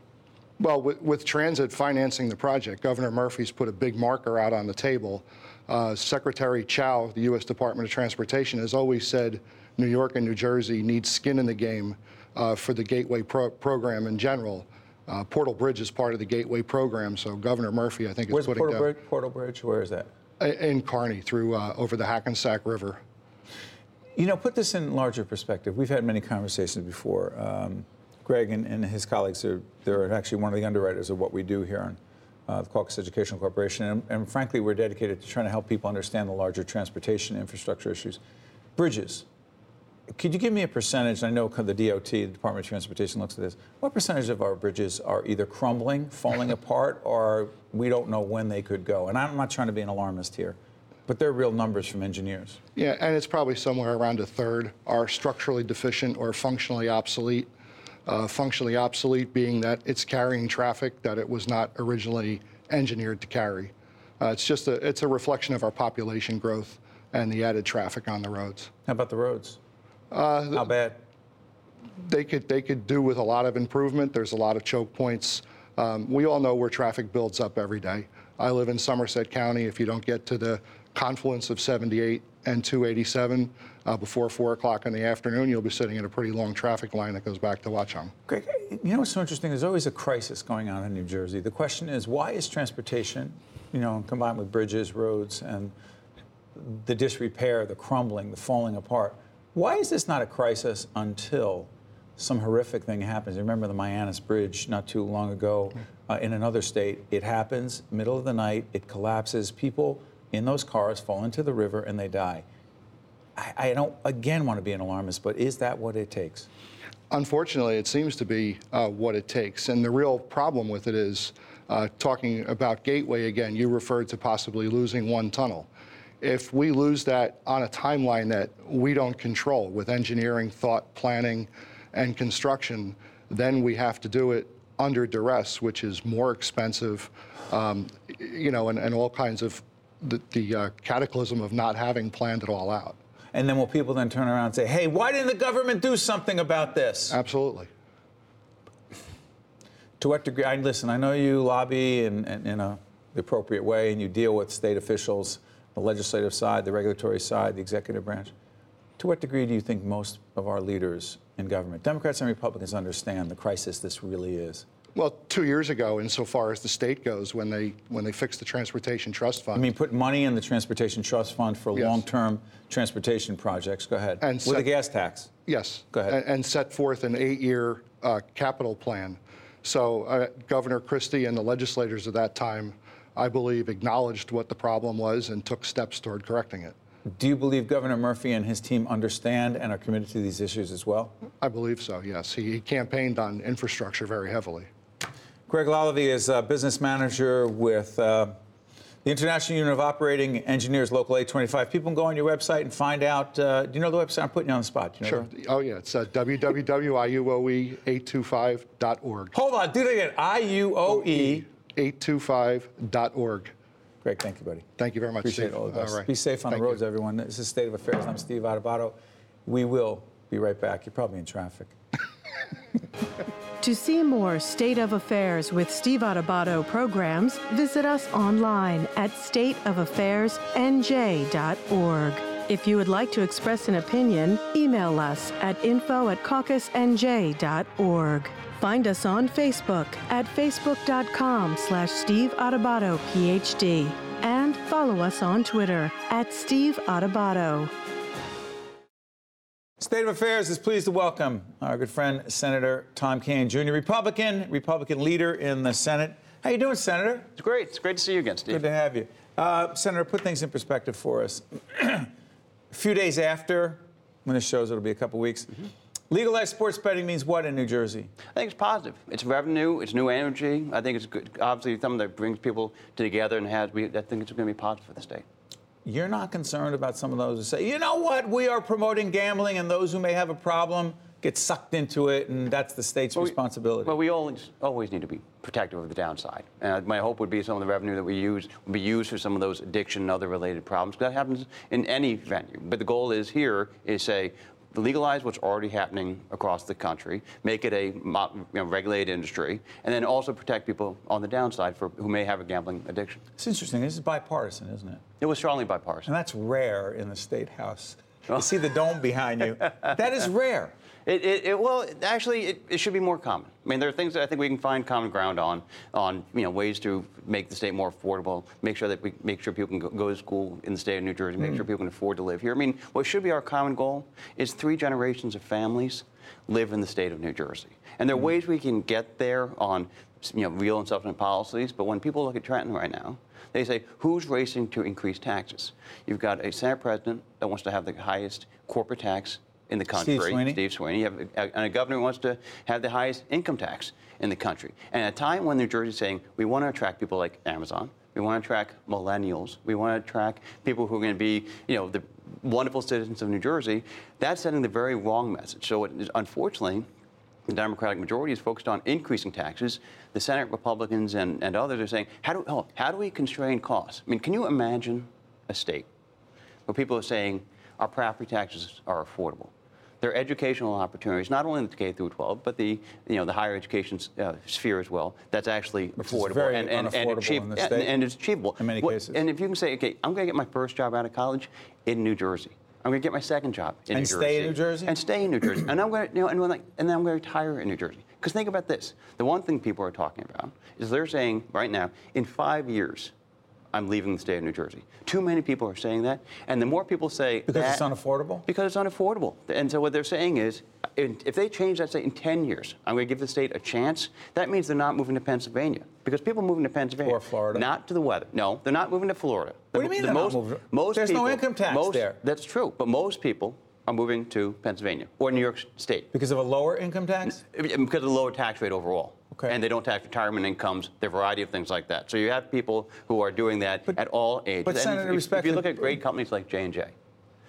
Well, with, with, transit financing the project, Governor Murphy's put a big marker out on the table. Uh, Secretary Chao, the U.S. Department of Transportation, has always said New York and New Jersey need skin in the game uh, for the Gateway pro- program in general. Uh, Portal Bridge is part of the Gateway program, so Governor Murphy, I think, is Where's putting Portal Bridge? Portal Bridge, where is that? In Kearny, through uh, over the Hackensack River. You know, put this in larger perspective. We've had many conversations before. Um, Greg and, and, his colleagues are they're actually one of the underwriters of what we do here on uh, the Caucus Educational Corporation, and, and, frankly, we're dedicated to trying to help people understand the larger transportation infrastructure issues. Bridges. Could you give me a percentage? I know the DOT, the Department of Transportation, looks at this. What percentage of our bridges are either crumbling, falling <laughs> apart, or we don't know when they could go? And I'm not trying to be an alarmist here. But they're real numbers from engineers. Yeah, and it's probably somewhere around a third are structurally deficient or functionally obsolete. Uh, functionally obsolete being that it's carrying traffic that it was not originally engineered to carry. Uh, it's just a, it's a reflection of our population growth and the added traffic on the roads. How about the roads? Uh, How bad? They could, they could do with a lot of improvement. There's a lot of choke points. Um, we all know where traffic builds up every day. I live in Somerset County. If you don't get to the confluence of 78 and 287 uh, before 4 o'clock in the afternoon, you'll be sitting in a pretty long traffic line that goes back to Watchung. Greg, you know what's so interesting? There's always a crisis going on in New Jersey. The question is, why is transportation, you know, combined with bridges, roads, and the disrepair, the crumbling, the falling apart, Why is this not a crisis until some horrific thing happens? Remember the Mayanus Bridge not too long ago uh, in another state? It happens middle of the night. It collapses. People in those cars fall into the river and they die. I, I don't again want to be an alarmist, but is that what it takes? Unfortunately, it seems to be uh, what it takes. And the real problem with it is uh, talking about Gateway again, you referred to possibly losing one tunnel. If we lose that on a timeline that we don't control with engineering, thought, planning, and construction, then we have to do it under duress, which is more expensive, um, you know, and, and all kinds of the, the uh, cataclysm of not having planned it all out. And then will people then turn around and say, hey, why didn't the government do something about this? Absolutely. To what degree? I listen. I know you lobby in, in, in a, the appropriate way, and you deal with state officials, the legislative side, the regulatory side, the executive branch. To what degree do you think most of our leaders in government, Democrats and Republicans, understand the crisis this really is? Well, two years ago, insofar as the state goes, when they when they fixed the transportation trust fund. I mean, put money in the transportation trust fund for Yes. long-term transportation projects. Go ahead. And with the set- gas tax. Yes. Go ahead. And, and set forth an eight-year uh, capital plan. So uh, Governor Christie and the legislators at that time, I believe, acknowledged what the problem was and took steps toward correcting it. Do you believe Governor Murphy and his team understand and are committed to these issues as well? I believe so. Yes. He, he campaigned on infrastructure very heavily. Greg Lalevee is a business manager with uh, the International Union of Operating Engineers, Local 825. People can go on your website and find out. Uh, do you know the website? I'm putting you on the spot. Do you know Sure. Oh yeah. It's uh, www.iuoe825.org. Hold on. Do that again. I U O E. 825.org. Greg, thank you, buddy. Thank you very much. Appreciate Steve. all the best. All right. Be safe on Thank the roads, you. everyone. This is State of Affairs. I'm Steve Adubato. We will be right back. You're probably in traffic. <laughs> To see more State of Affairs with Steve Adubato programs, visit us online at stateofaffairsnj.org. If you would like to express an opinion, email us at info at caucusnj.org. Find us on Facebook at facebook.com slash Steve Adubato, PhD. And follow us on Twitter at Steve Adubato. State of Affairs is pleased to welcome our good friend Senator Tom Kean Jr., Republican, Republican leader in the Senate. How you doing, Senator? It's great. It's great to see you again, Steve. Good to have you. Uh, Senator, put things in perspective for us. <clears throat> a few days after, when this shows, it'll be a couple weeks. Legalized sports betting means what in New Jersey? I think it's positive. It's revenue. It's new energy. I think it's good. Obviously, something that brings people together and has. We, I think it's going to be positive for the state. You're not concerned about some of those who say, you know what, we are promoting gambling, and those who may have a problem get sucked into it, and that's the state's responsibility. Well, we always always need to be protective of the downside. And my hope would be some of the revenue that we use would be used for some of those addiction and other related problems. 'cause that happens in any venue. But the goal is here is say legalize what's already happening across the country, make it a you know, regulated industry, and then also protect people on the downside for who may have a gambling addiction. it's interesting. This is bipartisan, isn't it? It was strongly bipartisan. And that's rare in the state house. Oh. You see the dome behind you. <laughs> That is rare. It, it, it, well, actually, it, it should be more common. I mean, there are things that I think we can find common ground on, on you know, ways to make the state more affordable, make sure that we make sure people can go, go to school in the state of New Jersey, make hmm. sure people can afford to live here. I mean, what should be our common goal is three generations of families live in the state of New Jersey. And there are hmm. ways we can get there on, you know, real and substantive policies. But when people look at Trenton right now, they say, who's racing to increase taxes? You've got a Senate president that wants to have the highest corporate tax in the country, Steve Sweeney. Steve Sweeney. You have a, and a governor who wants to have the highest income tax in the country. And at a time when New Jersey is saying we want to attract people like Amazon, we want to attract millennials, we want to attract people who are going to be, you know, the wonderful citizens of New Jersey, that's sending the very wrong message. So it is, unfortunately, the Democratic majority is focused on increasing taxes. The Senate Republicans and, and others are saying, how do, oh, how do we constrain costs? I mean, can you imagine a state where people are saying our property taxes are affordable? Their educational opportunities, not only in the K through 12, but the you know the higher education uh, sphere as well. That's actually Which affordable and, and, and, unaffordable achieve- in the and- state and it's achievable in many What- cases. And if you can say, okay, I'm going to get my first job out of college in New Jersey. I'm going to get my second job in And New stay Jersey. in New Jersey? And stay in New Jersey. and I'm going to, you know, and, when I, and then I'm going to retire in New Jersey. Because think about this: the one thing people are talking about is they're saying right now, in five years, I'm leaving the state of New Jersey. Too many people are saying that. And the more people say Because that, it's unaffordable? Because it's unaffordable. And so what they're saying is, if they change that state in 10 years, I'm going to give the state a chance, that means they're not moving to Pennsylvania. Because people moving to Pennsylvania. Or Florida. Not to the weather. No, they're not moving to Florida. What do you mean not moving? Most There's no income tax most- there. That's true. But most people are moving to Pennsylvania or New York State. Because of a lower income tax? Because of the lower tax rate overall. Okay. And they don't tax retirement incomes, there are a variety of things like that. So you have people who are doing that But- at all ages. but And Senator, if, if you look at great companies like J&J.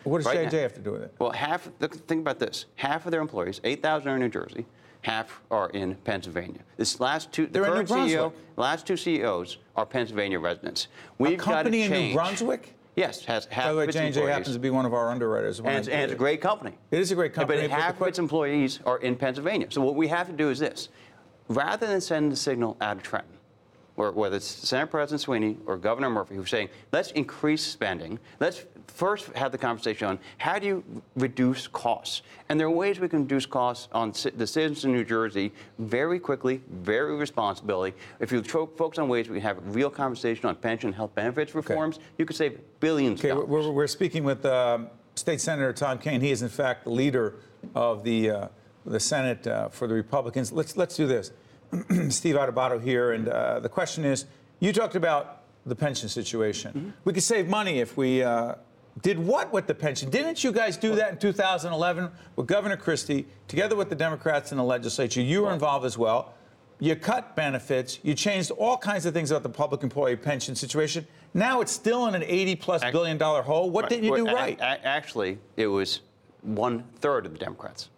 What does Right J&J now- have to do with it? Well, half, the think about this. Half of their employees, 8,000 are in New Jersey, half are in Pennsylvania. This last two, the They're in current CEO, last two CEOs are Pennsylvania residents. We've got to company in New. Brunswick? Yes, has half By the way, J&J employees. happens to be one of our underwriters. And it's, and it's a great company. It is a great company, But but half of its employees are in Pennsylvania. So what we have to do is this. Rather than send the signal out of Trenton, or whether it's Senate President Sweeney or Governor Murphy who's saying, let's increase spending, let's first have the conversation on how do you reduce costs? And there are ways we can reduce costs on the citizens in New Jersey very quickly, very responsibly. If you focus on ways we can have a real conversation on pension and health benefits reforms, you could save billions Okay, of we're- we're speaking with um, State Senator Tom Kean. He is, in fact, the leader of the, uh, the Senate uh, for the Republicans. Let's, let's do this. <clears throat> Steve Adubato here, and uh, the question is, you talked about the pension situation. Mm-hmm. We could save money if we uh, did what with the pension? Didn't you guys do that in 2011 with Governor Christie, together with the Democrats in the legislature? You were involved as well. You cut benefits. You changed all kinds of things about the public employee pension situation. Now it's still in an 80 billion dollar hole. What didn't you do right? actually, it was one third of the Democrats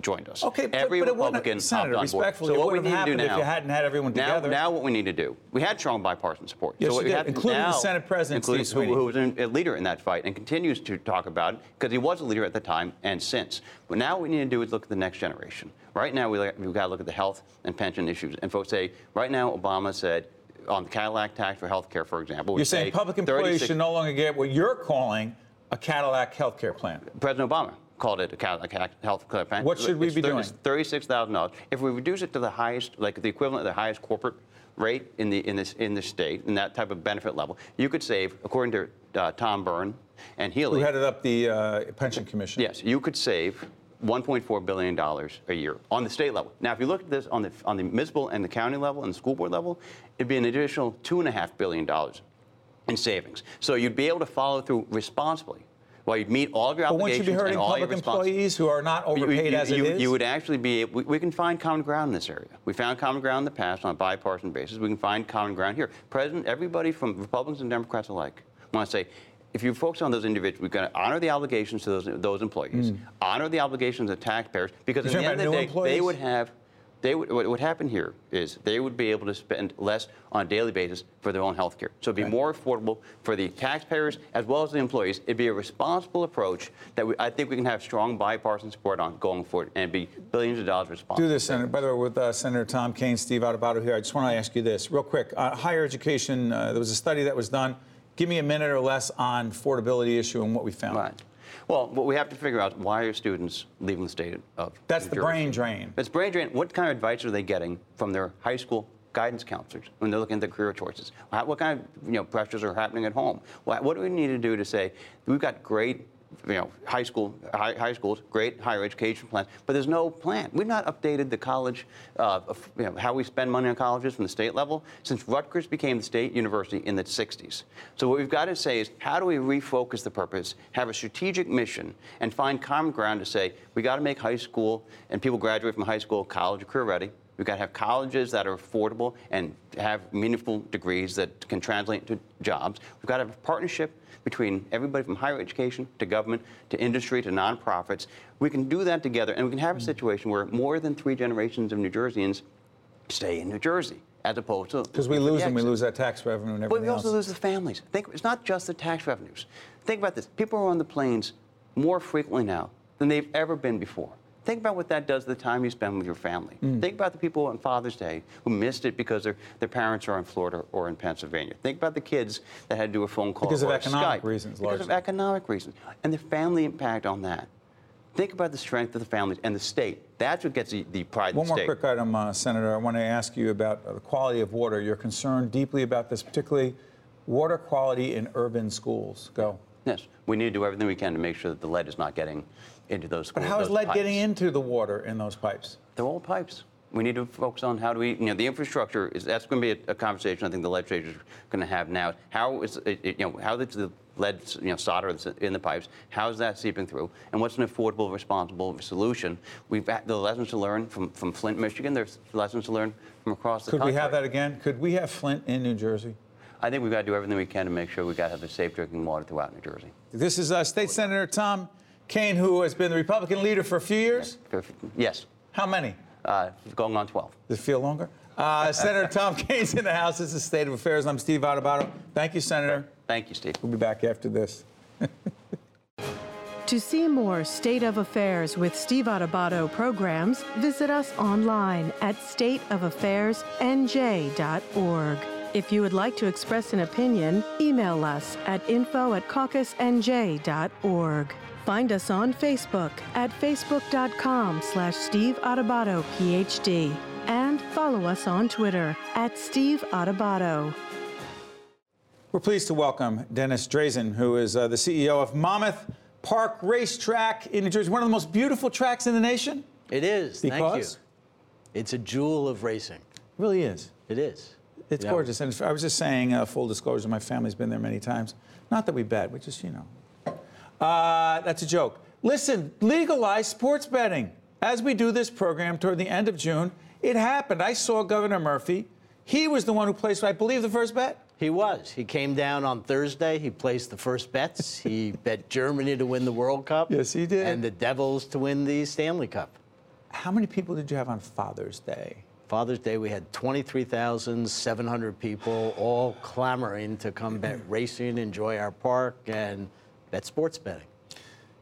joined us. Okay, but- every but it wouldn't- Republican Senator, hopped on board. so what we need to do happened if now, you hadn't had everyone now, together. Now, what we need to do, we had strong bipartisan support. Yes, so what did, have including the Senate President, including Steve who, Sweeney. who was a leader in that fight and continues to talk about it because he was a leader at the time and since. But now what we need to do is look at the next generation. Right now, we, we've got to look at the health and pension issues. And folks say, right now, Obama said on the Cadillac tax for health care, for example, You're saying say public employees 36 should no longer get what you're calling a Cadillac health care plan. President Obama called it a health care plan. What should we It's be thir- doing? It's thirty-six thousand dollars. If we reduce it to the highest, like the equivalent of the highest corporate rate in the in this in the state, in that type of benefit level, you could save, according to uh, Tom Byrne and Healy, Who headed up the uh, pension commission? Yes, you could save 1.4 billion dollars a year on the state level. Now, if you look at this on the on the municipal and the county level and the school board level, it'd be an additional two and a half billion dollars in savings. So you'd be able to follow through responsibly. While you'd meet all of your But obligations you be hurting and all your public respons- employees who are not overpaid you, as you, it is? You would actually be, we, we can find common ground in this area. We found common ground in the past on a bipartisan basis. We can find common ground here. President, everybody from Republicans and Democrats alike want to say, if you focus on those individuals, we've got to honor the obligations to those, those employees, hmm. honor the obligations of taxpayers, because. You're at the end of the day, new they would have, they would, what would happen here is they would be able to spend less on a daily basis for their own health care. So it'd be more affordable for the taxpayers as well as the employees. It'd be a responsible approach that we, I think we can have strong bipartisan support on going forward, and be billions of dollars responsible. Do this, Senator. By the way, with uh, Senator Tom Kean, Steve Adubato here, I just want to ask you this real quick. Uh, higher education, uh, there was a study that was done. Give me a minute or less on affordability issue and what we found. Right. Well, what we have to figure out why are students leaving the state of That's New the Jersey? brain drain. It's brain drain. What kind of advice are they getting from their high school guidance counselors when they're looking at their career choices? How- What kind of you know pressures are happening at home? What, what do we need to do to say we've got great you know high school high, high schools, great higher education plans, but there's no plan. We've not updated the college uh, of, you know, how we spend money on colleges from the state level since Rutgers became the state university in the 60s. So what we've got to say is how do we refocus the purpose, have a strategic mission, and find common ground to say we got to make high school and people graduate from high school, college, career ready. We've got to have colleges that are affordable and have meaningful degrees that can translate to jobs. We've got to have a partnership between everybody from higher education to government to industry to nonprofits. We can do that together, and we can have a situation where more than three generations of New Jerseyans stay in New Jersey, as opposed to Because we for the lose them, we lose that tax revenue and But we also else. lose the families. Think it's not just the tax revenues. Think about this: people are on the planes more frequently now than they've ever been before. Think about what that does to the time you spend with your family. Mm. Think about the people on Father's Day who missed it because their, their parents are in Florida or in Pennsylvania. Think about the kids that had to do a phone call Because of economic Skype. reasons, Because of economic reasons. And the family impact on that. Think about the strength of the families and the state. That's what gets the, the pride One the more state. quick item, uh, Senator. I want to ask you about uh, the quality of water. You're concerned deeply about this, particularly water quality in urban schools. Go. Yes, we need to do everything we can to make sure that the lead is not getting into those. But how is lead pipes. getting into the water in those pipes? They're old pipes. We need to focus on how do we, you know, the infrastructure is, that's going to be a, a conversation I think the legislature is going to have now. How is, it, you know, how is the lead, you know, solder in the pipes, how is that seeping through? And what's an affordable, responsible solution? We've had the lessons to learn from, from Flint, Michigan. There's lessons to learn from across the country. Could we have that again? Could we have Flint in New Jersey? I think we've got to do everything we can to make sure we've got to have the safe drinking water throughout New Jersey. This is uh, State Senator Tom Kean, who has been the Republican leader for a few years. Yes, How many? uh, going on 12. Does it feel longer? Uh, <laughs> Senator Tom Kean's in the House. This is State of Affairs. I'm Steve Adubato. Thank you, Senator. Thank you, Steve. We'll be back after this. <laughs> To see more State of Affairs with Steve Adubato programs, visit us online at stateofaffairsnj.org. If you would like to express an opinion, email us at info at caucusnj.org. Find us on Facebook at facebook.com slash Steve Adubato, PhD. And follow us on Twitter at Steve Adubato. We're pleased to welcome Dennis Drazin, who is uh, the CEO of Monmouth Park Racetrack in New Jersey, one of the most beautiful tracks in the nation. It is. Thank you. Because? It's a jewel of racing. It really is. It is. It's You know, gorgeous. And I was just saying, uh, full disclosure, my family's been there many times. Not that we bet, we just, you know. Uh, that's a joke. Listen, legalize sports betting. As we do this program toward the end of June, it happened. I saw Governor Murphy. He was the one who placed, I believe, the first bet. He was. He came down on Thursday. He placed the first bets. <laughs> he bet Germany to win the World Cup. Yes, he did. And the Devils to win the Stanley Cup. How many people did you have on Father's Day? Father's Day, we had 23,700 people all clamoring to come bet racing, enjoy our park, and bet sports betting.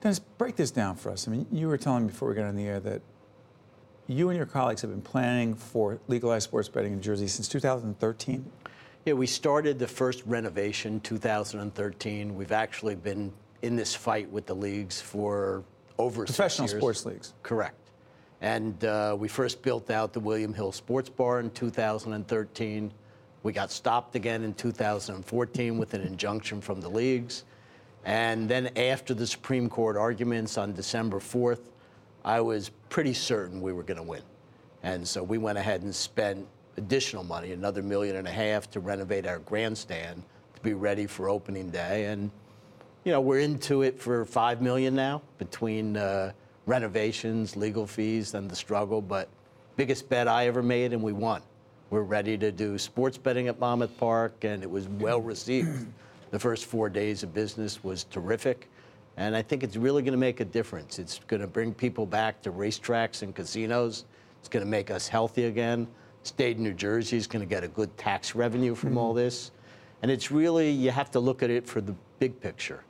Dennis, break this down for us. I mean, you were telling me before we got on the air that you and your colleagues have been planning for legalized sports betting in Jersey since 2013. Yeah, we started the first renovation 2013. We've actually been in this fight with the leagues for over six Professional sports leagues. Correct. And uh, we first built out the William Hill Sports Bar in 2013. We got stopped again in 2014 with an injunction from the leagues. And then after the Supreme Court arguments on December 4th, I was pretty certain we were going to win. And so we went ahead and spent additional money, another million and a half, to renovate our grandstand to be ready for opening day. And you know, we're into it for five million now between uh, renovations, legal fees, and the struggle. But biggest bet I ever made, and we won. We're ready to do sports betting at Monmouth Park, and it was well received. The first four days of business was terrific, and I think it's really going to make a difference. It's going to bring people back to racetracks and casinos. It's going to make us healthy again. State of New Jersey is going to get a good tax revenue from all mm-hmm. this. And it's really, you have to look at it for the big picture.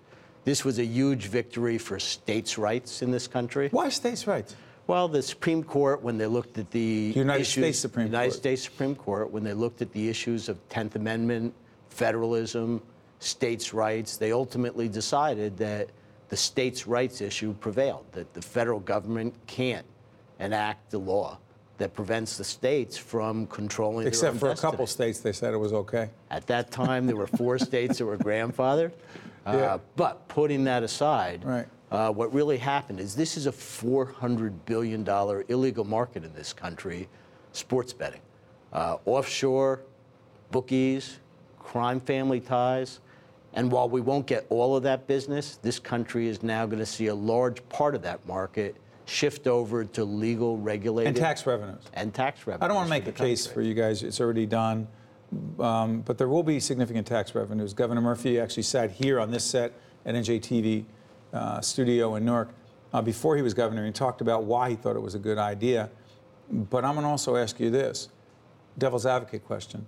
This was a huge victory for states' rights in this country. Why states' rights? Well, the Supreme Court, when they looked at the United issues, States Supreme United Court. States Supreme Court, when they looked at the issues of Tenth Amendment, federalism, states' rights, they ultimately decided that the states' rights issue prevailed. That the federal government can't enact the law that prevents the states from controlling their Except for a couple states, they said it was okay. At that time, there were four <laughs> states that were grandfathered. Uh, Yeah. But putting that aside, Right. uh, what really happened is this is a $400 billion illegal market in this country, sports betting. Uh, offshore, bookies, crime family ties. And while we won't get all of that business, this country is now going to see a large part of that market shift over to legal, regulated. And tax revenues. And tax revenues. I don't want to make a the case for you guys. It's already done. Um, but there will be significant tax revenues. Governor Murphy actually sat here on this set at NJTV uh, studio in Newark uh, before he was governor and talked about why he thought it was a good idea. But I'm going to also ask you this devil's advocate question.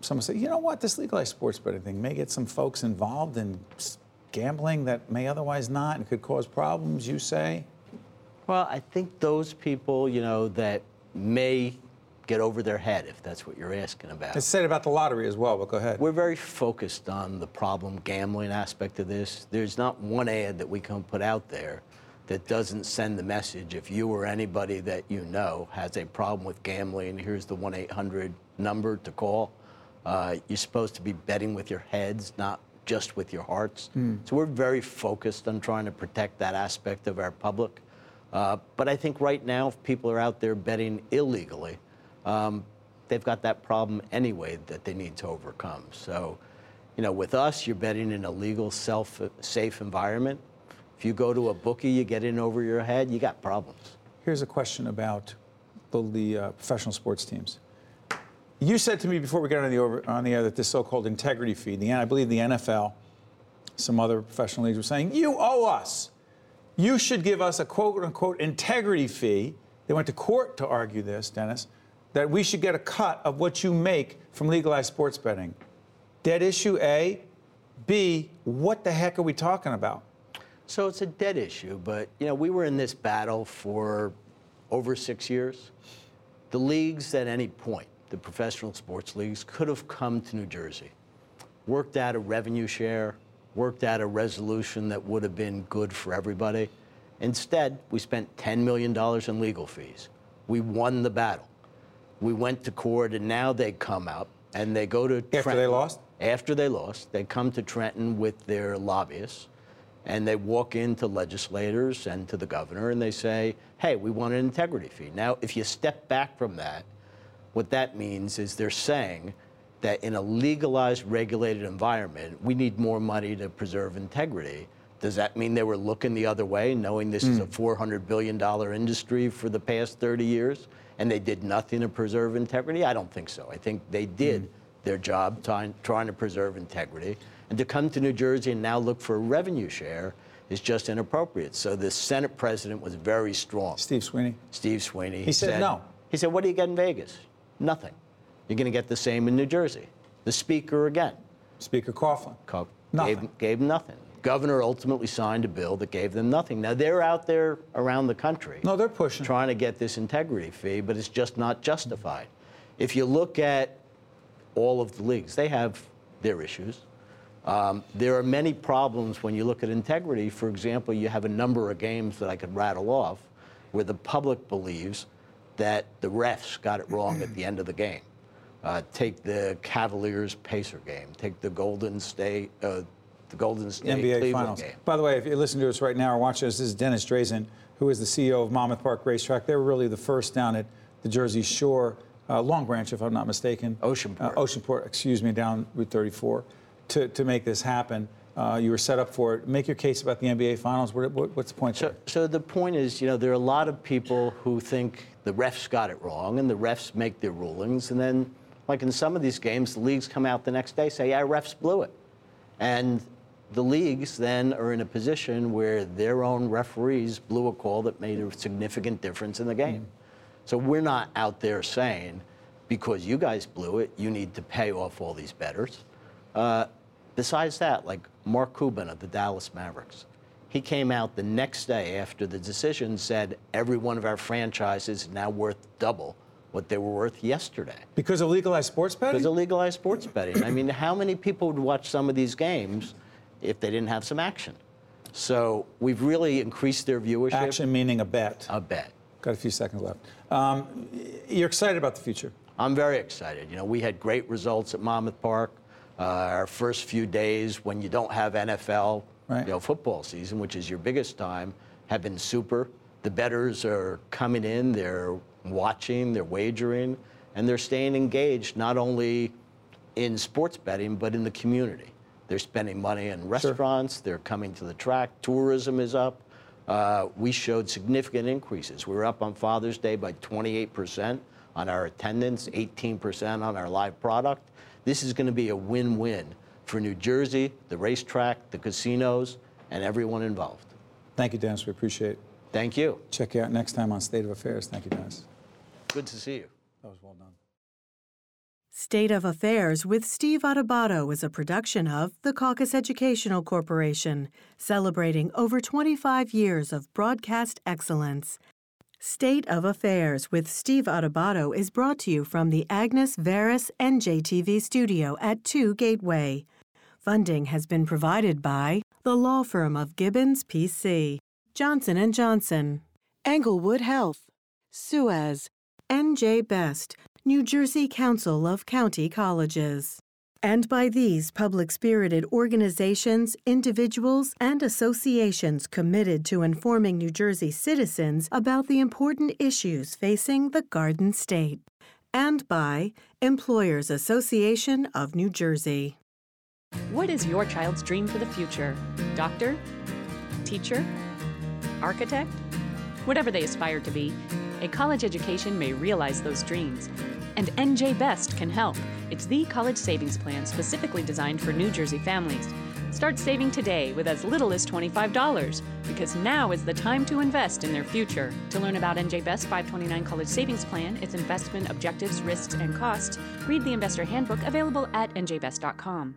Someone say, you know what, this legalized sports betting thing may get some folks involved in gambling that may otherwise not and could cause problems, you say? Well, I think those people, you know, that may get over their head, if that's what you're asking about. It's said about the lottery as well, but go ahead. We're very focused on the problem gambling aspect of this. There's not one ad that we can put out there that doesn't send the message if you or anybody that you know has a problem with gambling, here's the 1 800 number to call. Uh, you're supposed to be betting with your heads, not just with your hearts. So we're very focused on trying to protect that aspect of our public. Uh, but I think right now, if people are out there betting illegally, um, they've got that problem anyway that they need to overcome. So, you know, with us, you're betting in a legal, self safe environment. If you go to a bookie, you get in over your head, you got problems. Here's a question about the, the uh, professional sports teams. You said to me before we got on the, over, on the air that this so-called integrity fee, the, I believe the NFL, some other professional leagues were saying, you owe us. You should give us a quote-unquote integrity fee. They went to court to argue this, Dennis, that we should get a cut of what you make from legalized sports betting. Dead issue A. B, what the heck are we talking about? So it's a dead issue, but you know, we were in this battle for over six years. The leagues at any point, the professional sports leagues, could have come to New Jersey, worked out a revenue share, worked out a resolution that would have been good for everybody. Instead, we spent $10 million in legal fees. We won the battle. We went to court, and now they come out and they go to After they lost? After they lost, they come to Trenton with their lobbyists and they walk into legislators and to the governor and they say, hey, we want an integrity fee. Now, if you step back from that, what that means is they're saying that in a legalized, regulated environment, we need more money to preserve integrity. Does that mean they were looking the other way, knowing this is a hmm. $400 billion industry for the past 30 years, and they did nothing to preserve integrity? I don't think so. I think they did hmm. their job trying, trying to preserve integrity. And to come to New Jersey and now look for a revenue share is just inappropriate. So the Senate president was very strong. Steve Sweeney. Steve Sweeney. He said no. He said, What do you get in Vegas? Nothing. You're going to get the same in New Jersey. The speaker again Speaker Coughlin. co- Nothing. Gave, gave nothing. Governor ultimately signed a bill that gave them nothing. Now they're out there around the country No, they're pushing. trying to get this integrity fee, but it's just not justified. If you look at all of the leagues, they have their issues. Um, there are many problems when you look at integrity. For example, you have a number of games that I could rattle off where the public believes that the refs got it wrong at the end of the game. Uh, take the Cavaliers Pacer game. Take the Golden State, uh, the Golden State NBA Cleveland Finals. game. By the way, if you're listening to us right now or watching us, this is Dennis Drazin, who is the CEO of Monmouth Park Racetrack. They were really the first down at the Jersey Shore, uh, Long Branch, if I'm not mistaken. Oceanport. Uh, Oceanport, excuse me, down Route 34, to, to make this happen. Uh, you were set up for it. Make your case about the NBA Finals. What, what, what's the point So, so the point is, you know, there are a lot of people who think the refs got it wrong, and the refs make their rulings, and then, like in some of these games, the leagues come out the next day say, "Yeah, refs blew it," and the leagues then are in a position where their own referees blew a call that made a significant difference in the game. So we're not out there saying, because you guys blew it, you need to pay off all these bettors. Uh, besides that, like Mark Cuban of the Dallas Mavericks, he came out the next day after the decision said every one of our franchises is now worth double what they were worth yesterday Because of legalized sports betting? because of legalized sports betting. I mean, how many people would watch some of these games if they didn't have some action? So we've really increased their viewership. Action meaning a bet. A bet. Got a few seconds left. Um, you're excited about the future. I'm very excited. You know, we had great results at Monmouth Park. Uh, our first few days when you don't have NFL, Right. you know, football season, which is your biggest time, have been super. The bettors are coming in, they're watching, they're wagering, and they're staying engaged not only in sports betting but in the community. They're spending money in restaurants. They're coming to the track. Tourism is up. Uh, we showed significant increases. We were up on Father's Day by 28% on our attendance, 18% on our live product. This is going to be a win-win for New Jersey, the racetrack, the casinos, and everyone involved. Thank you, Dennis. We appreciate it. Thank you. Check you out next time on State of Affairs. Thank you, Dennis. Good to see you. That was well done. State of Affairs with Steve Adubato is a production of the Caucus Educational Corporation, celebrating over 25 years of broadcast excellence. State of Affairs with Steve Adubato is brought to you from the Agnes Varis NJTV studio at 2 Gateway. Funding has been provided by the law firm of Gibbons PC, Johnson & Johnson, Englewood Health, Suez, NJ Best, New Jersey Council of County Colleges. And by these public spirited organizations, individuals, and associations committed to informing New Jersey citizens about the important issues facing the Garden State. And by Employers Association of New Jersey. What is your child's dream for the future? Doctor? Teacher? Architect? Whatever they aspire to be, a college education may realize those dreams. And NJ Best can help. It's the college savings plan specifically designed for New Jersey families. Start saving today with as little as $25 because now is the time to invest in their future. To learn about NJ Best 529 College Savings Plan, its investment objectives, risks, and costs, read the Investor Handbook available at njbest.com.